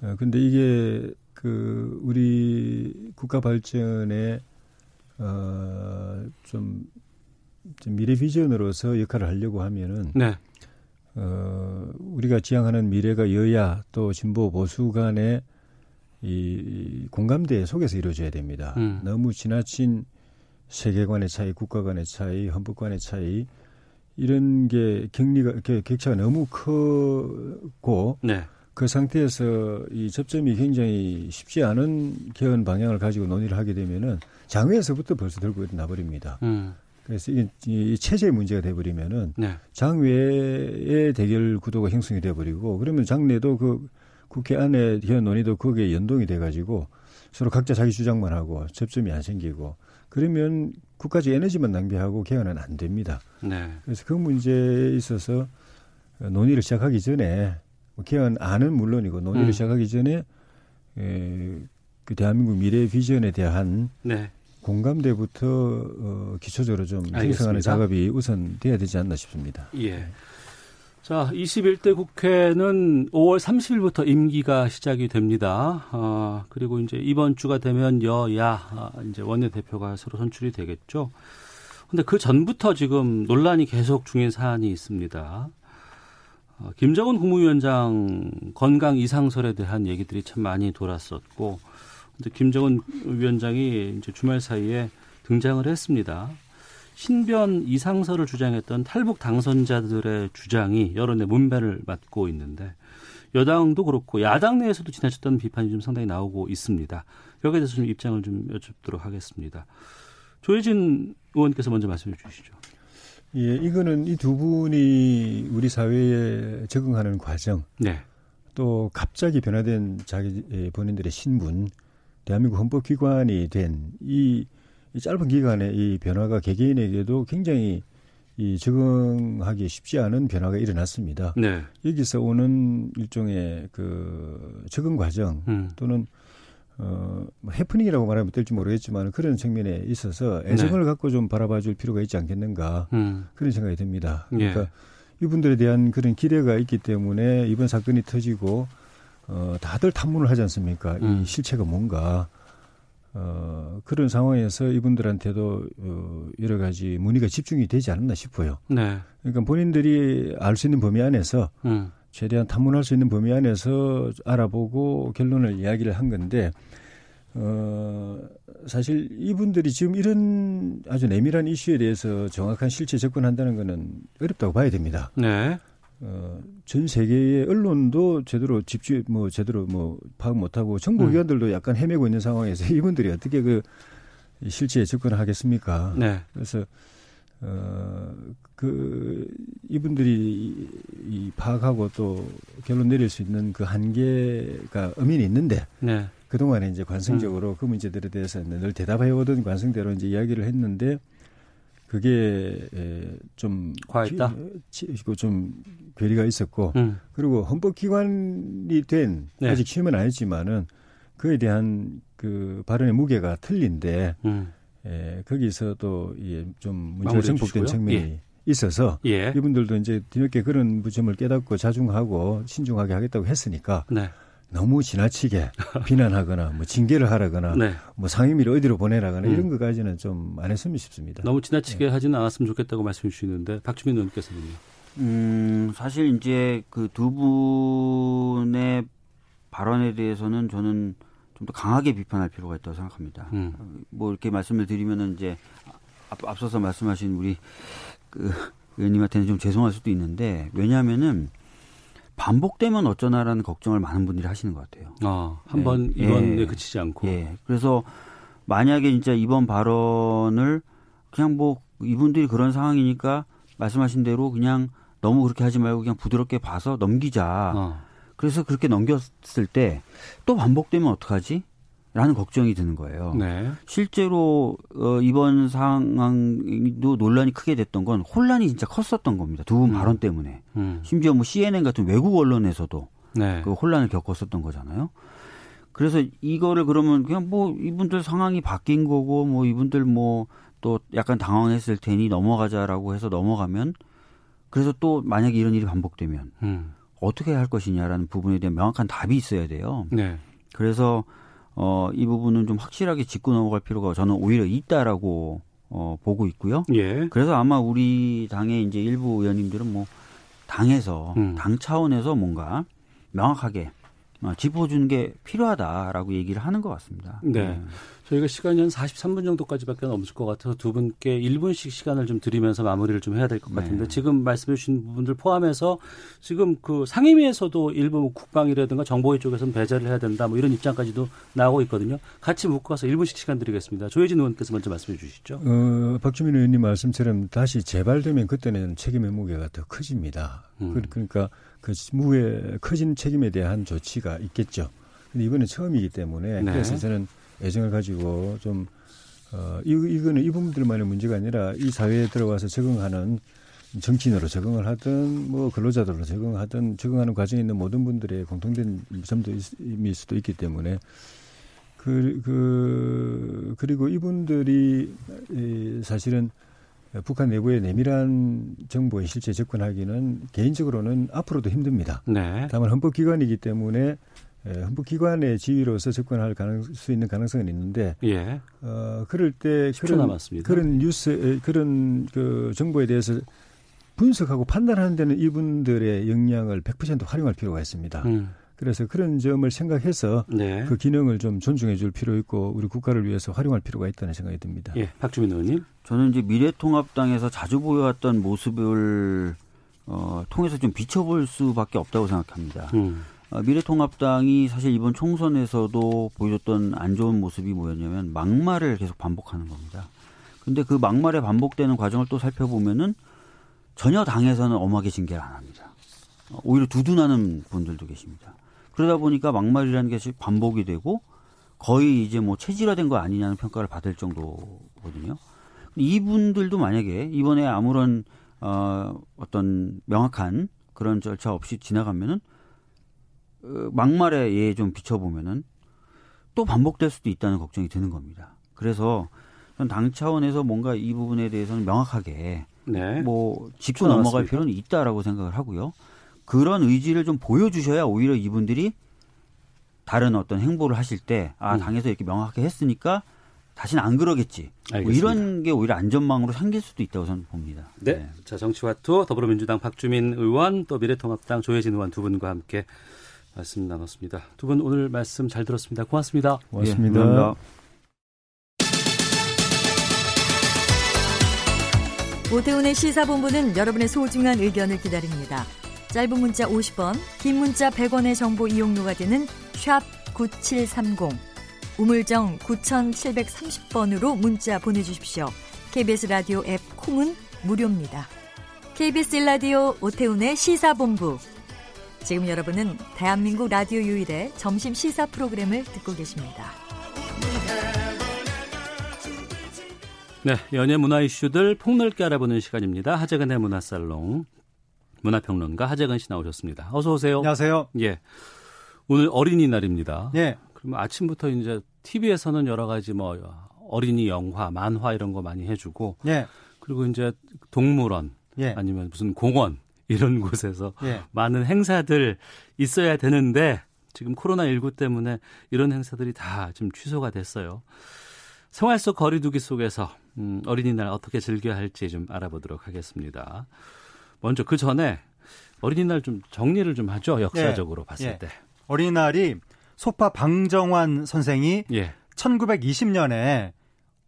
어, 근데 이게 그 우리 국가 발전에 어좀 좀 미래 비전으로서 역할을 하려고 하면은 네. 어 우리가 지향하는 미래가 여야 또 진보 보수 간의 이 공감대 속에서 이루어져야 됩니다. 음. 너무 지나친 세계관의 차이, 국가 간의 차이, 헌법 간의 차이 이런 게 격리가 이렇게 격차가 너무 크고 네. 그 상태에서 이 접점이 굉장히 쉽지 않은 개헌 방향을 가지고 논의를 하게 되면은 장외에서부터 벌써 들고 나버립니다. 음. 그래서 이게 이 체제 문제가 돼버리면은 네. 장외의 대결 구도가 형성이 돼버리고 그러면 장내도 그 국회 안에 개헌 논의도 거기에 연동이 돼가지고 서로 각자 자기 주장만 하고 접점이 안 생기고 그러면 국가적 에너지만 낭비하고 개헌은 안 됩니다. 네. 그래서 그 문제에 있어서 논의를 시작하기 전에 뭐 개헌안은 물론이고 논의를 음. 시작하기 전에 에, 그 대한민국 미래 비전에 대한 네. 공감대부터 어, 기초적으로 좀. 형성하는 작업이 우선 돼야 되지 않나 싶습니다. 예. 자, 21대 국회는 5월 30일부터 임기가 시작이 됩니다. 어, 그리고 이제 이번 주가 되면 여야 아, 이제 원내대표가 새로 선출이 되겠죠. 근데 그 전부터 지금 논란이 계속 중인 사안이 있습니다. 어, 김정은 국무위원장 건강 이상설에 대한 얘기들이 참 많이 돌았었고, 근데 김정은 위원장이 이제 주말 사이에 등장을 했습니다. 신변 이상설을 주장했던 탈북 당선자들의 주장이 여론의 문배를 맞고 있는데 여당도 그렇고 야당 내에서도 지나쳤다는 비판이 좀 상당히 나오고 있습니다. 여기에 대해서 좀 입장을 좀 여쭙도록 하겠습니다. 조혜진 의원께서 먼저 말씀해 주시죠. 예, 이거는 이 두 분이 우리 사회에 적응하는 과정, 네. 또 갑자기 변화된 자기 예, 본인들의 신분, 대한민국 헌법기관이 된이 이 짧은 기간에 이 변화가 개개인에게도 굉장히 이 적응하기 쉽지 않은 변화가 일어났습니다. 네. 여기서 오는 일종의 그 적응 과정 음. 또는 어, 뭐 해프닝이라고 말하면 될지 모르겠지만 그런 측면에 있어서 애정을 네. 갖고 좀 바라봐 줄 필요가 있지 않겠는가 음. 그런 생각이 듭니다. 예. 그러니까 이분들에 대한 그런 기대가 있기 때문에 이번 사건이 터지고 어, 다들 탐문을 하지 않습니까? 음. 이 실체가 뭔가 어, 그런 상황에서 이분들한테도 어, 여러 가지 문의가 집중이 되지 않았나 싶어요. 네. 그러니까 본인들이 알 수 있는 범위 안에서 음. 최대한 탐문할 수 있는 범위 안에서 알아보고 결론을 이야기를 한 건데 어 사실 이분들이 지금 이런 아주 내밀한 이슈에 대해서 정확한 실체 접근한다는 거는 어렵다고 봐야 됩니다. 네. 어, 전 세계의 언론도 제대로 집중, 뭐, 제대로 뭐, 파악 못하고 정보기관들도 약간 헤매고 있는 상황에서 이분들이 어떻게 그 실체에 접근을 하겠습니까? 네. 그래서, 어, 그, 이분들이 이, 이 파악하고 또 결론 내릴 수 있는 그 한계가 엄연히 있는데, 네. 그동안에 이제 관성적으로 음. 그 문제들에 대해서는 늘 대답해 오던 관성대로 이제 이야기를 했는데, 그게 에, 좀 과했다? 좀 괴리가 있었고 음. 그리고 헌법기관이 된 네. 아직 취임은 아니지만은 그에 대한 그 발언의 무게가 틀린데 음. 에, 거기서도 이게 좀 문제가 정복된. 측면이 예. 있어서 예. 이분들도 이제 뒤늦게 그런 부점을 깨닫고 자중하고 신중하게 하겠다고 했으니까 네. 너무 지나치게 비난하거나 뭐 징계를 하라거나 네. 뭐 상임위를 어디로 보내라거나 음. 이런 것까지는 좀 안 했으면 싶습니다. 너무 네. 지나치게 하지는 않았으면 좋겠다고 말씀해 주시는데 박주민 의원께서는요. 음, 사실 이제 그 두 분의 발언에 대해서는 저는 좀 더 강하게 비판할 필요가 있다고 생각합니다. 음. 뭐 이렇게 말씀을 드리면은 이제 앞, 앞서서 말씀하신 우리 그 의원님한테는 좀 죄송할 수도 있는데 왜냐하면은 반복되면 어쩌나라는 걱정을 많은 분들이 하시는 것 같아요. 아, 한번 예. 이번에 예. 그치지 않고. 예. 그래서 만약에 진짜 이번 발언을 그냥 뭐 이분들이 그런 상황이니까 말씀하신 대로 그냥 너무 그렇게 하지 말고 그냥 부드럽게 봐서 넘기자. 어. 그래서 그렇게 넘겼을 때 또 반복되면 어떡하지? 라는 걱정이 드는 거예요. 네. 실제로 어, 이번 상황도 논란이 크게 됐던 건 혼란이 진짜 컸었던 겁니다. 두분 음. 발언 때문에. 음. 심지어 뭐 CNN 같은 외국 언론에서도 네. 그 혼란을 겪었었던 거잖아요. 그래서 이거를 그러면 그냥 뭐 이분들 상황이 바뀐 거고 뭐 이분들 뭐 또 약간 당황했을 테니 넘어가자라고 해서 넘어가면 그래서 또 만약에 이런 일이 반복되면 음. 어떻게 할 것이냐라는 부분에 대한 명확한 답이 있어야 돼요. 네. 그래서 어, 이 부분은 좀 확실하게 짚고 넘어갈 필요가 저는 오히려 있다라고 어, 보고 있고요. 예. 그래서 아마 우리 당의 이제 일부 의원님들은 뭐 당에서 음. 당 차원에서 뭔가 명확하게 어, 짚어주는 게 필요하다라고 얘기를 하는 것 같습니다. 네. 저희가 시간이 한 43분 정도까지밖에 없을 것 같아서 두 분께 1분씩 시간을 좀 드리면서 마무리를 좀 해야 될 것 같은데 네. 지금 말씀해 주신 부분들 포함해서 지금 그 상임위에서도 일부 뭐 국방이라든가 정보위 쪽에서는 배제를 해야 된다 뭐 이런 입장까지도 나오고 있거든요. 같이 묶어서 1분씩 시간 드리겠습니다. 조혜진 의원께서 먼저 말씀해 주시죠. 어, 박주민 의원님 말씀처럼 다시 재발되면 그때는 책임의 무게가 더 커집니다. 음. 그- 그러니까 그 무게 커진 책임에 대한 조치가 있겠죠. 근데 이번엔 처음이기 때문에 네. 그래서 저는 애정을 가지고 좀 어, 이, 이거는 이 부분들만의 문제가 아니라 이 사회에 들어와서 적응하는 정치인으로 적응을 하든 뭐 근로자들로 적응하든 적응하는 과정에 있는 모든 분들의 공통된 점도 있을 수도 있기 때문에 그, 그, 그리고 이분들이 이 사실은 북한 내부의 내밀한 정보에 실제 접근하기는 개인적으로는 앞으로도 힘듭니다. 네. 다만 헌법기관이기 때문에 예, 헌법기관의 지위로서 접근할 가능, 수 있는 가능성은 있는데, 예. 어, 그럴 때 10초 그런, 남았습니다. 그런 뉴스, 에, 그런 그 정보에 대해서 분석하고 판단하는 데는 이분들의 역량을 100% 활용할 필요가 있습니다. 음. 그래서 그런 점을 생각해서 네. 그 기능을 좀 존중해 줄 필요 있고 우리 국가를 위해서 활용할 필요가 있다는 생각이 듭니다. 예. 박주민 의원님. 저는 이제 미래통합당에서 자주 보여왔던 모습을 어, 통해서 좀 비춰볼 수밖에 없다고 생각합니다. 음. 어, 미래통합당이 사실 이번 총선에서도 보여줬던 안 좋은 모습이 뭐였냐면 막말을 계속 반복하는 겁니다. 근데 그 막말에 반복되는 과정을 또 살펴보면은 전혀 당에서는 엄하게 징계를 안 합니다. 어, 오히려 두둔하는 분들도 계십니다. 그러다 보니까 막말이라는 것이 반복이 되고 거의 이제 뭐 체질화된 거 아니냐는 평가를 받을 정도거든요. 이분들도 만약에 이번에 아무런 어, 어떤 명확한 그런 절차 없이 지나가면은 어, 막말에 예 좀 비춰보면은 또 반복될 수도 있다는 걱정이 드는 겁니다. 그래서 전 당 차원에서 뭔가 이 부분에 대해서는 명확하게 네. 뭐 짚고 초 넘어갈. 필요는 있다라고 생각을 하고요. 그런 의지를 좀 보여주셔야 오히려 이분들이 다른 어떤 행보를 하실 때, 아, 음. 당에서 이렇게 명확하게 했으니까 다시는 안 그러겠지. 뭐. 이런 게 오히려 안전망으로 생길 수도 있다고 저는 봅니다. 네. 자, 정치와투 더불어민주당 박주민 의원 또 미래통합당 조혜진 의원 두 분과 함께 말씀 나눴습니다. 두 분 오늘 말씀 잘 들었습니다. 고맙습니다. 고맙습니다. 예, 감사합니다. 오태훈의 시사본부는 여러분의 소중한 의견을 기다립니다. 짧은 문자 50원, 긴 문자 100원의 정보 이용료가 되는 샵 9730, 우물정 9730번으로 문자 보내주십시오. KBS 라디오 앱 콩은 무료입니다. KBS 라디오 오태훈의 시사본부. 지금 여러분은 대한민국 라디오 유일의 점심 시사 프로그램을 듣고 계십니다. 네, 연예 문화 이슈들 폭넓게 알아보는 시간입니다. 하재근의 문화살롱 문화평론가 하재근 씨 나오셨습니다. 어서 오세요. 안녕하세요. 예. 오늘 어린이날입니다. 예. 그러면 아침부터 이제 TV에서는 여러 가지 뭐 어린이 영화, 만화 이런 거 많이 해주고 예. 그리고 이제 동물원 예. 아니면 무슨 공원 이런 곳에서 예. 많은 행사들 있어야 되는데 지금 코로나 19 때문에 이런 행사들이 다 지금 취소가 됐어요. 생활 속 거리두기 속에서 음, 어린이날 어떻게 즐겨야 할지 좀 알아보도록 하겠습니다. 먼저 그 전에 어린이날 좀 정리를 좀 하죠. 역사적으로 봤을 예. 때. 어린이날이 소파 방정환 선생이 예. 1920년에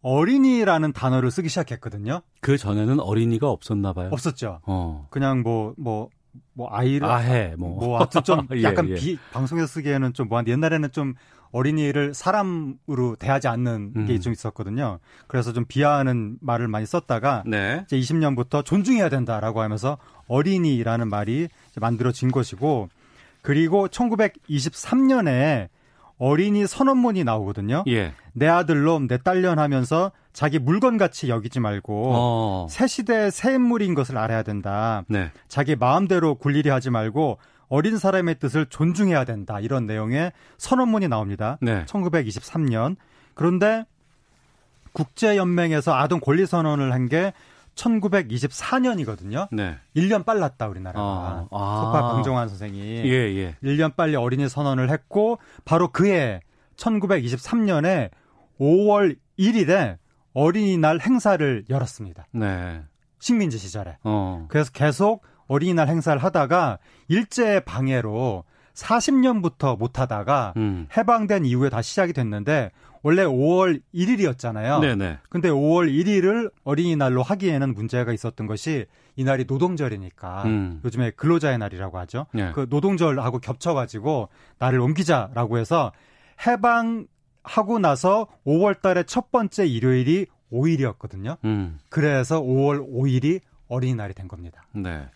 어린이라는 단어를 쓰기 시작했거든요. 그 전에는 어린이가 없었나 봐요. 없었죠. 어. 그냥 뭐, 뭐, 뭐, 아이를. 아해, 뭐. 뭐, 하여튼 좀 예, 약간 예. 비, 방송에서 쓰기에는 좀 뭐한 옛날에는 좀 어린이를 사람으로 대하지 않는 음. 게좀 있었거든요. 그래서 좀 비하하는 말을 많이 썼다가 네. 이제 20년부터 존중해야 된다라고 하면서 어린이라는 말이 만들어진 것이고 그리고 1923년에 어린이 선언문이 나오거든요. 예. 내 아들놈, 내 딸년 하면서 자기 물건 같이 여기지 말고 어. 새 시대의 새 인물인 것을 알아야 된다. 네. 자기 마음대로 굴리려 하지 말고 어린 사람의 뜻을 존중해야 된다. 이런 내용의 선언문이 나옵니다. 네. 1923년. 그런데 국제연맹에서 아동 권리 선언을 한 게 1924년이거든요. 네. 1년 빨랐다 우리나라가. 아. 아. 소파 방정환 선생이 예, 예. 1년 빨리 어린이 선언을 했고 바로 그해 1923년에 5월 1일에 어린이날 행사를 열었습니다. 네. 식민지 시절에. 어. 그래서 계속 어린이날 행사를 하다가 일제 방해로 40년부터 못 하다가 음. 해방된 이후에 다시 시작이 됐는데 원래 5월 1일이었잖아요. 네네. 근데 5월 1일을 어린이날로 하기에는 문제가 있었던 것이 이날이 노동절이니까 음. 요즘에 근로자의 날이라고 하죠. 네. 그 노동절하고 겹쳐가지고 날을 옮기자라고 해서 해방하고 나서 5월 달에 첫 번째 일요일이 5일이었거든요. 음. 그래서 5월 5일이 어린이날이 된 겁니다. 네.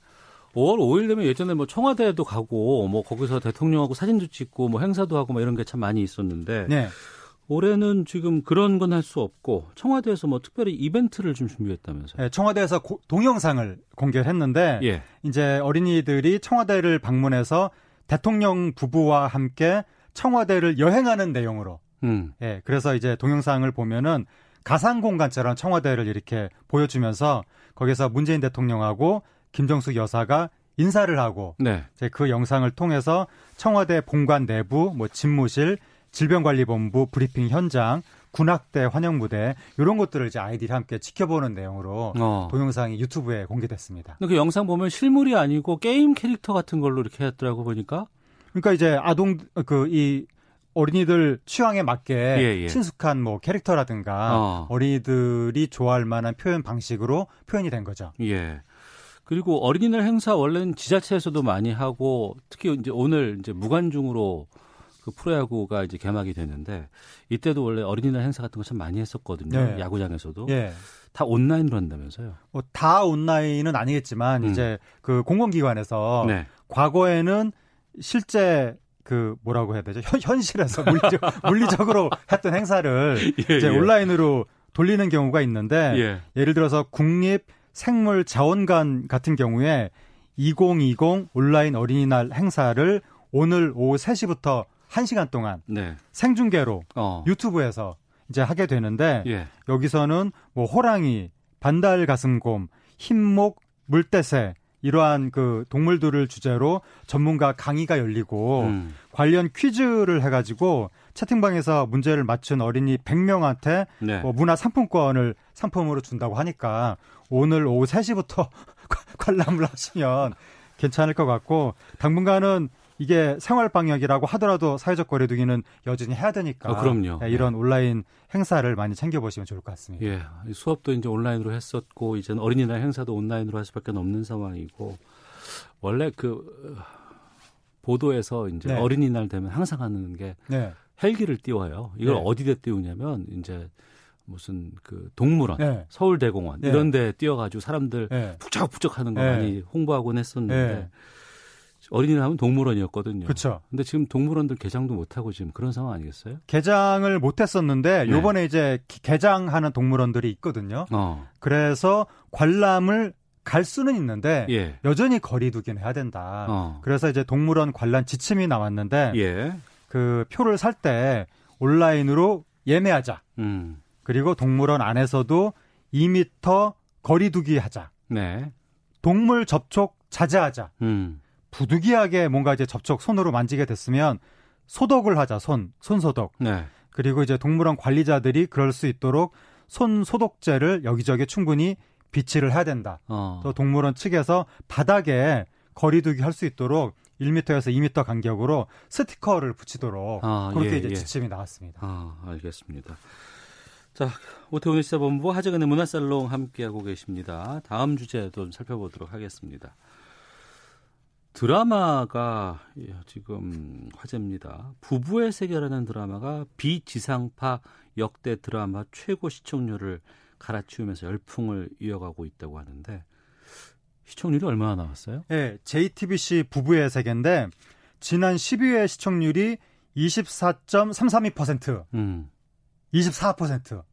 5월 5일 되면 예전에 뭐 청와대도 가고 뭐 거기서 대통령하고 사진도 찍고 뭐 행사도 하고 뭐 이런 게 참 많이 있었는데 네. 올해는 지금 그런 건 할 수 없고 청와대에서 뭐 특별히 이벤트를 좀 준비했다면서요. 네, 청와대에서 고- 동영상을 공개를 했는데 예. 이제 어린이들이 청와대를 방문해서 대통령 부부와 함께 청와대를 여행하는 내용으로 음. 예, 그래서 이제 동영상을 보면은 가상 공간처럼 청와대를 이렇게 보여주면서 거기서 문재인 대통령하고 김정숙 여사가 인사를 하고 네. 이제 그 영상을 통해서 청와대 본관 내부 뭐 집무실 질병관리본부 브리핑 현장 군악대 환영 무대 이런 것들을 이제 아이들이 함께 지켜보는 내용으로 어. 동영상이 유튜브에 공개됐습니다. 그 영상 보면 실물이 아니고 게임 캐릭터 같은 걸로 이렇게 했더라고 보니까. 그러니까 이제 아동 그 이 어린이들 취향에 맞게 예, 예. 친숙한 뭐 캐릭터라든가 어. 어린이들이 좋아할 만한 표현 방식으로 표현이 된 거죠. 예. 그리고 어린이날 행사 원래는 지자체에서도 많이 하고 특히 이제 오늘 이제 무관중으로 그 프로야구가 이제 개막이 되는데 이때도 원래 어린이날 행사 같은 거 참 많이 했었거든요. 네. 야구장에서도 예. 다 온라인으로 한다면서요. 뭐다 온라인은 아니겠지만 음. 이제 그 공공기관에서 네. 과거에는 실제 그 뭐라고 해야 되죠? 현, 현실에서 물리적, 물리적 으로 했던 행사를 예, 이제 예. 온라인으로 돌리는 경우가 있는데 예. 예를 들어서 국립 생물 자원관 같은 경우에 2020 온라인 어린이날 행사를 오늘 오후 3시부터 1시간 동안 네. 생중계로 어. 유튜브에서 이제 하게 되는데 예. 여기서는 뭐 호랑이, 반달 가슴곰, 흰목, 물대새 이러한 그 동물들을 주제로 전문가 강의가 열리고 음. 관련 퀴즈를 해가지고 채팅방에서 문제를 맞춘 어린이 100명한테 네. 뭐 문화 상품권을 상품으로 준다고 하니까 오늘 오후 3시부터 관람을 하시면 괜찮을 것 같고 당분간은 이게 생활 방역이라고 하더라도 사회적 거리두기는 여전히 해야 되니까 어, 그럼요. 네, 이런 온라인 행사를 많이 챙겨보시면 좋을 것 같습니다. 예. 이 수업도 이제 온라인으로 했었고 이제는 어린이날 행사도 온라인으로 할 수밖에 없는 상황이고 원래 그 어, 보도에서 이제 네. 어린이날 되면 항상 하는 게 네. 헬기를 띄워요. 이걸 네. 어디에 띄우냐면 이제 무슨 그 동물원, 네. 서울대공원 네. 이런 데 띄워가지고 사람들 네. 북적북적 하는 거 네. 많이 홍보하곤 했었는데 네. 어린이날 하면 동물원이었거든요. 그렇죠. 근데 지금 동물원들 개장도 못 하고 지금 그런 상황 아니겠어요? 개장을 못 했었는데 네. 요번에 이제 기- 개장하는 동물원들이 있거든요. 어. 그래서 관람을 갈 수는 있는데 예. 여전히 거리두기는 해야 된다. 어. 그래서 이제 동물원 관람 지침이 나왔는데 예. 그 표를 살 때 온라인으로 예매하자. 음. 그리고 동물원 안에서도 2미터 거리두기 하자. 네. 동물 접촉 자제하자. 음. 부득이하게 뭔가 이제 접촉 손으로 만지게 됐으면 소독을 하자. 손, 손 소독. 네. 그리고 이제 동물원 관리자들이 그럴 수 있도록 손 소독제를 여기저기 충분히 비치를 해야 된다. 어. 또 동물원 측에서 바닥에 거리두기 할 수 있도록 1m에서 2m 간격으로 스티커를 붙이도록 아, 그렇게 예, 이제 예. 지침이 나왔습니다. 아, 알겠습니다. 자, 오태훈 시사본부 하재근의 문화살롱 함께하고 계십니다. 다음 주제 좀 살펴보도록 하겠습니다. 드라마가 예, 지금 화제입니다. 부부의 세계라는 드라마가 비지상파 역대 드라마 최고 시청률을 갈아치우면서 열풍을 이어가고 있다고 하는데 시청률이 얼마나 나왔어요? 네, JTBC 부부의 세계인데 지난 12회 시청률이 24.332%, 음, 24%.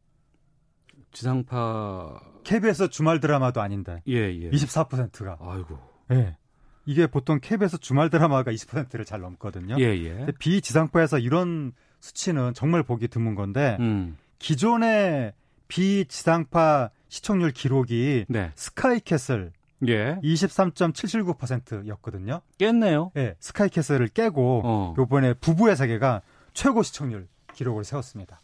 지상파 KBS 주말 드라마도 아닌데 예, 예. 24%가. 아이고. 예. 이게 보통 KBS 주말 드라마가 20%를 잘 넘거든요. 예, 예. 비지상파에서 이런 수치는 정말 보기 드문 건데 음. 기존의 비지상파 시청률 기록이 네. 스카이캐슬 예. 23.779%였거든요. 깼네요. 예, 스카이캐슬을 깨고 어. 요번에 부부의 세계가 최고 시청률 기록을 세웠습니다.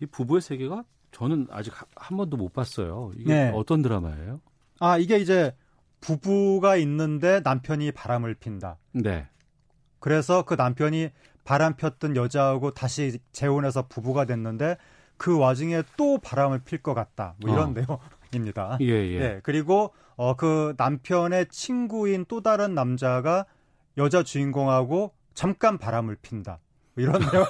이 부부의 세계가 저는 아직 하- 한 번도 못 봤어요. 이게 네. 어떤 드라마예요? 아, 이게 이제 부부가 있는데 남편이 바람을 핀다. 네. 그래서 그 남편이 바람 폈던 여자하고 다시 재혼해서 부부가 됐는데 그 와중에 또 바람을 필 것 같다. 뭐 이런 어. 내용입니다. 예, 예. 네, 그리고 어 그 남편의 친구인 또 다른 남자가 여자 주인공하고 잠깐 바람을 핀다. 뭐 이런 내용.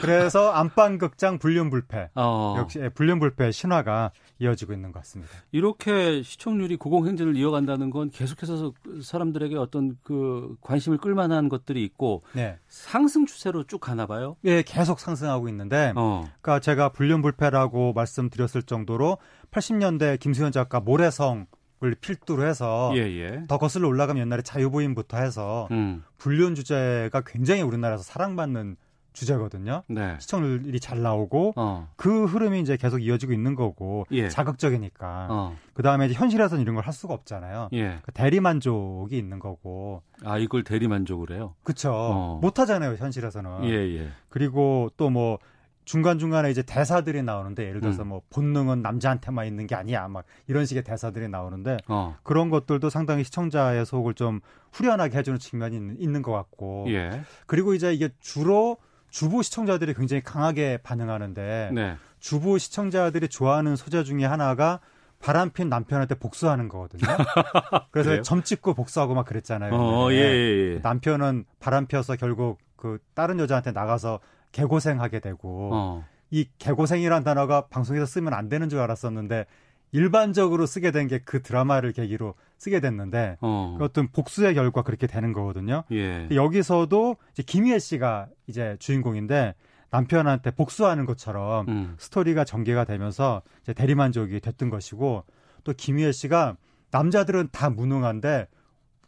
그래서 안방 극장 불륜불패. 어, 역시 예, 불륜불패 신화가 이어지고 있는 것 같습니다. 이렇게 시청률이 고공행진을 이어간다는 건 계속해서 사람들에게 어떤 그 관심을 끌만한 것들이 있고 네. 상승 추세로 쭉 가나 봐요. 예, 계속 상승하고 있는데 어. 그러니까 제가 불륜불패라고 말씀드렸을 정도로 80년대 김수현 작가 모래성 을 필두로 해서 예, 예. 더 거슬러 올라가면 옛날에 자유부인부터 해서 음. 불륜 주제가 굉장히 우리나라에서 사랑받는 주제거든요. 네. 시청률이 잘 나오고 어. 그 흐름이 이제 계속 이어지고 있는 거고 예. 자극적이니까 어. 그 다음에 현실에서는 이런 걸 할 수가 없잖아요. 예. 그 대리 만족이 있는 거고 아 이걸 대리 만족을 해요. 그쵸 어. 못 하잖아요 현실에서는. 예, 예. 그리고 또 뭐 중간 중간에 이제 대사들이 나오는데 예를 들어서 음. 뭐 본능은 남자한테만 있는 게 아니야 막 이런 식의 대사들이 나오는데 어. 그런 것들도 상당히 시청자의 속을 좀 후련하게 해주는 측면이 있는, 있는 것 같고 예. 그리고 이제 이게 주로 주부 시청자들이 굉장히 강하게 반응하는데 네. 주부 시청자들이 좋아하는 소재 중에 하나가 바람핀 남편한테 복수하는 거거든요. 그래서? 점 찍고 복수하고 막 그랬잖아요. 어, 예. 예, 예. 남편은 바람 피워서 결국 그 다른 여자한테 나가서 개고생하게 되고 어. 이 개고생이란 단어가 방송에서 쓰면 안 되는 줄 알았었는데 일반적으로 쓰게 된 게 그 드라마를 계기로 쓰게 됐는데 어. 그 어떤 복수의 결과 그렇게 되는 거거든요. 예. 여기서도 이제 김희애 씨가 이제 주인공인데 남편한테 복수하는 것처럼 음. 스토리가 전개가 되면서 이제 대리만족이 됐던 것이고 또 김희애 씨가 남자들은 다 무능한데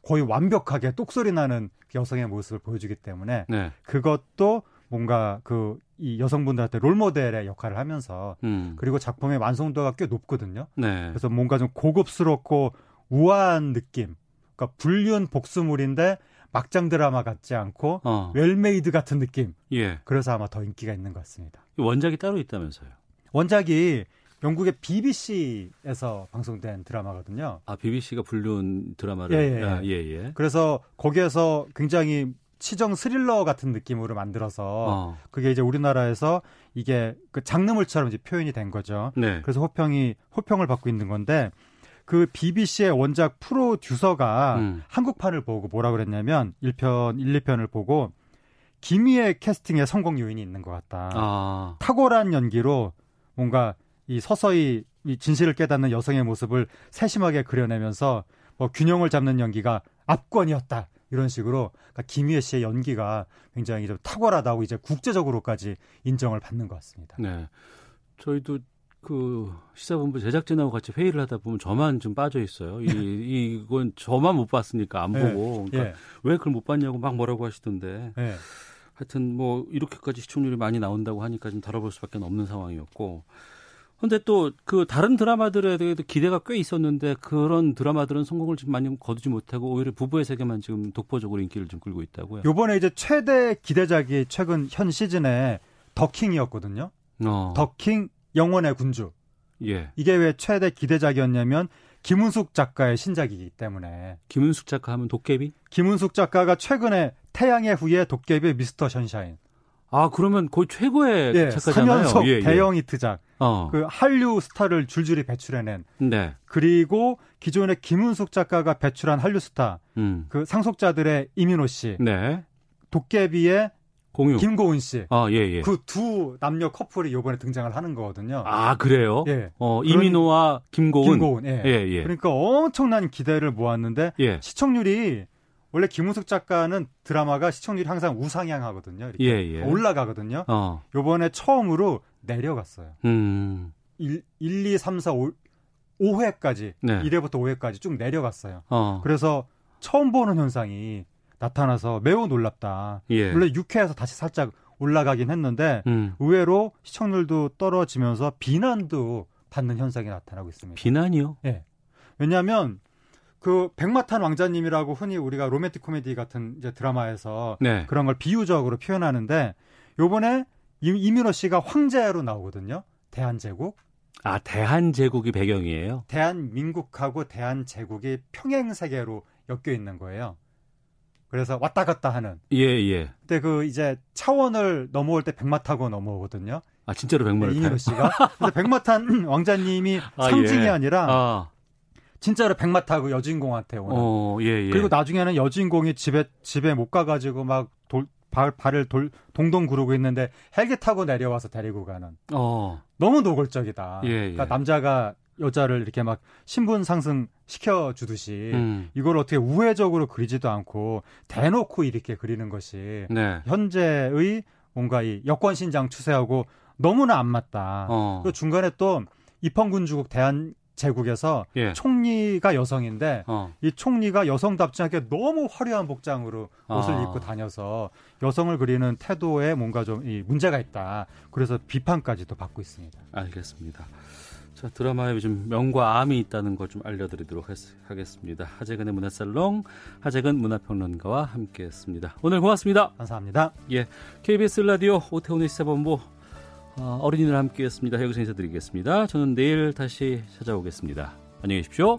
거의 완벽하게 똑소리 나는 그 여성의 모습을 보여주기 때문에 네. 그것도 뭔가 그 이 여성분들한테 롤 모델의 역할을 하면서 음. 그리고 작품의 완성도가 꽤 높거든요. 네. 그래서 뭔가 좀 고급스럽고 우아한 느낌. 그러니까 불륜 복수물인데 막장 드라마 같지 않고 어. well-made 같은 느낌. 예. 그래서 아마 더 인기가 있는 것 같습니다. 원작이 따로 있다면서요. 원작이 영국의 BBC에서 방송된 드라마거든요. 아, BBC가 불륜 드라마를 예, 예. 아, 예, 예. 그래서 거기에서 굉장히 치정 스릴러 같은 느낌으로 만들어서 어. 그게 이제 우리나라에서 이게 그 장르물처럼 이제 표현이 된 거죠. 네. 그래서 호평이 호평을 받고 있는 건데 그 BBC의 원작 프로듀서가 음. 한국판을 보고 뭐라 그랬냐면 1편, 1, 2편을 보고 김희애 캐스팅에 성공 요인이 있는 것 같다. 아. 탁월한 연기로 뭔가 이 서서히 이 진실을 깨닫는 여성의 모습을 세심하게 그려내면서 뭐 균형을 잡는 연기가 압권이었다. 이런 식으로 그러니까 김희애 씨의 연기가 굉장히 좀 탁월하다고 이제 국제적으로까지 인정을 받는 것 같습니다. 네. 저희도 그 시사본부 제작진하고 같이 회의를 하다 보면 저만 좀 빠져 있어요. 이 이건 저만 못 봤으니까 안 예. 보고. 그러니까 예. 왜 그걸 못 봤냐고 막 뭐라고 하시던데. 예. 하여튼 뭐 이렇게까지 시청률이 많이 나온다고 하니까 좀 다뤄볼 수밖에 없는 상황이었고. 근데 또 그 다른 드라마들에 대해서 기대가 꽤 있었는데 그런 드라마들은 성공을 좀 많이 거두지 못하고 오히려 부부의 세계만 지금 독보적으로 인기를 좀 끌고 있다고요. 요번에 이제 최대 기대작이 최근 현 시즌에 더킹이었거든요. 어. 더킹 영원의 군주. 예. 이게 왜 최대 기대작이었냐면 김은숙 작가의 신작이기 때문에 김은숙 작가 하면 도깨비? 김은숙 작가가 최근에 태양의 후예 도깨비 미스터 션샤인. 아 그러면 거의 최고의 예, 작가잖아요. 3연속 예, 예. 대형 히트작. 어. 그 한류 스타를 줄줄이 배출해낸. 네. 그리고 기존에 김은숙 작가가 배출한 한류 스타. 음. 그 상속자들의 이민호 씨. 네. 도깨비의 공유. 김고은 씨. 아, 예, 예. 그 두 남녀 커플이 요번에 등장을 하는 거거든요. 아, 그래요? 예. 어, 이민호와 김고은. 김고은. 예. 예, 예. 그러니까 엄청난 기대를 모았는데 예. 시청률이 원래 김은숙 작가는 드라마가 시청률이 항상 우상향하거든요. 이렇게 예, 예. 올라가거든요. 어. 요번에 처음으로 내려갔어요. 음. 1, 1 2, 3, 4, 5, 5회까지 네. 1회부터 5회까지 쭉 내려갔어요. 어. 그래서 처음 보는 현상이 나타나서 매우 놀랍다. 예. 원래 6회에서 다시 살짝 올라가긴 했는데 음. 의외로 시청률도 떨어지면서 비난도 받는 현상이 나타나고 있습니다. 비난이요? 예. 왜냐하면 그 백마탄 왕자님이라고 흔히 우리가 로맨틱 코미디 같은 이제 드라마에서 네. 그런 걸 비유적으로 표현하는데 요번에 이- 이민호 씨가 황제로 나오거든요. 대한제국. 아, 대한제국이 배경이에요? 대한민국하고 대한제국이 평행 세계로 엮여 있는 거예요. 그래서 왔다 갔다 하는. 예, 예. 근데 그 이제 차원을 넘어올 때 백마 타고 넘어오거든요. 아, 진짜로 백마를 네? 이민호 씨가. 그래서 백마 탄 왕자님이 아, 상징이 예. 아니라 아, 진짜로 백마 타고 여주인공한테 오는. 어, 예, 예. 그리고 나중에는 여주인공이 집에 집에 못 가가지고 막 돌, 발, 발을 돌, 동동 구르고 있는데 헬기 타고 내려와서 데리고 가는. 어, 너무 노골적이다. 예, 예. 그러니까 남자가 여자를 이렇게 막 신분 상승 시켜 주듯이 음. 이걸 어떻게 우회적으로 그리지도 않고 대놓고 이렇게 그리는 것이 네. 현재의 뭔가 이 여권 신장 추세하고 너무나 안 맞다. 어. 그 중간에 또 입헌군주국 대한 제국에서 예. 총리가 여성인데 어. 이 총리가 여성답지 않게 너무 화려한 복장으로 옷을 아. 입고 다녀서 여성을 그리는 태도에 뭔가 좀 이 문제가 있다. 그래서 비판까지도 받고 있습니다. 알겠습니다. 자, 드라마에 요즘 명과 암이 있다는 걸 좀 알려드리도록 했- 하겠습니다. 하재근의 문화살롱, 하재근 문화평론가와 함께했습니다. 오늘 고맙습니다. 감사합니다. 예, KBS 라디오 오태훈의 시사본부 어, 어린이들 함께했습니다. 여기서 인사드리겠습니다. 저는 내일 다시 찾아오겠습니다. 안녕히 계십시오.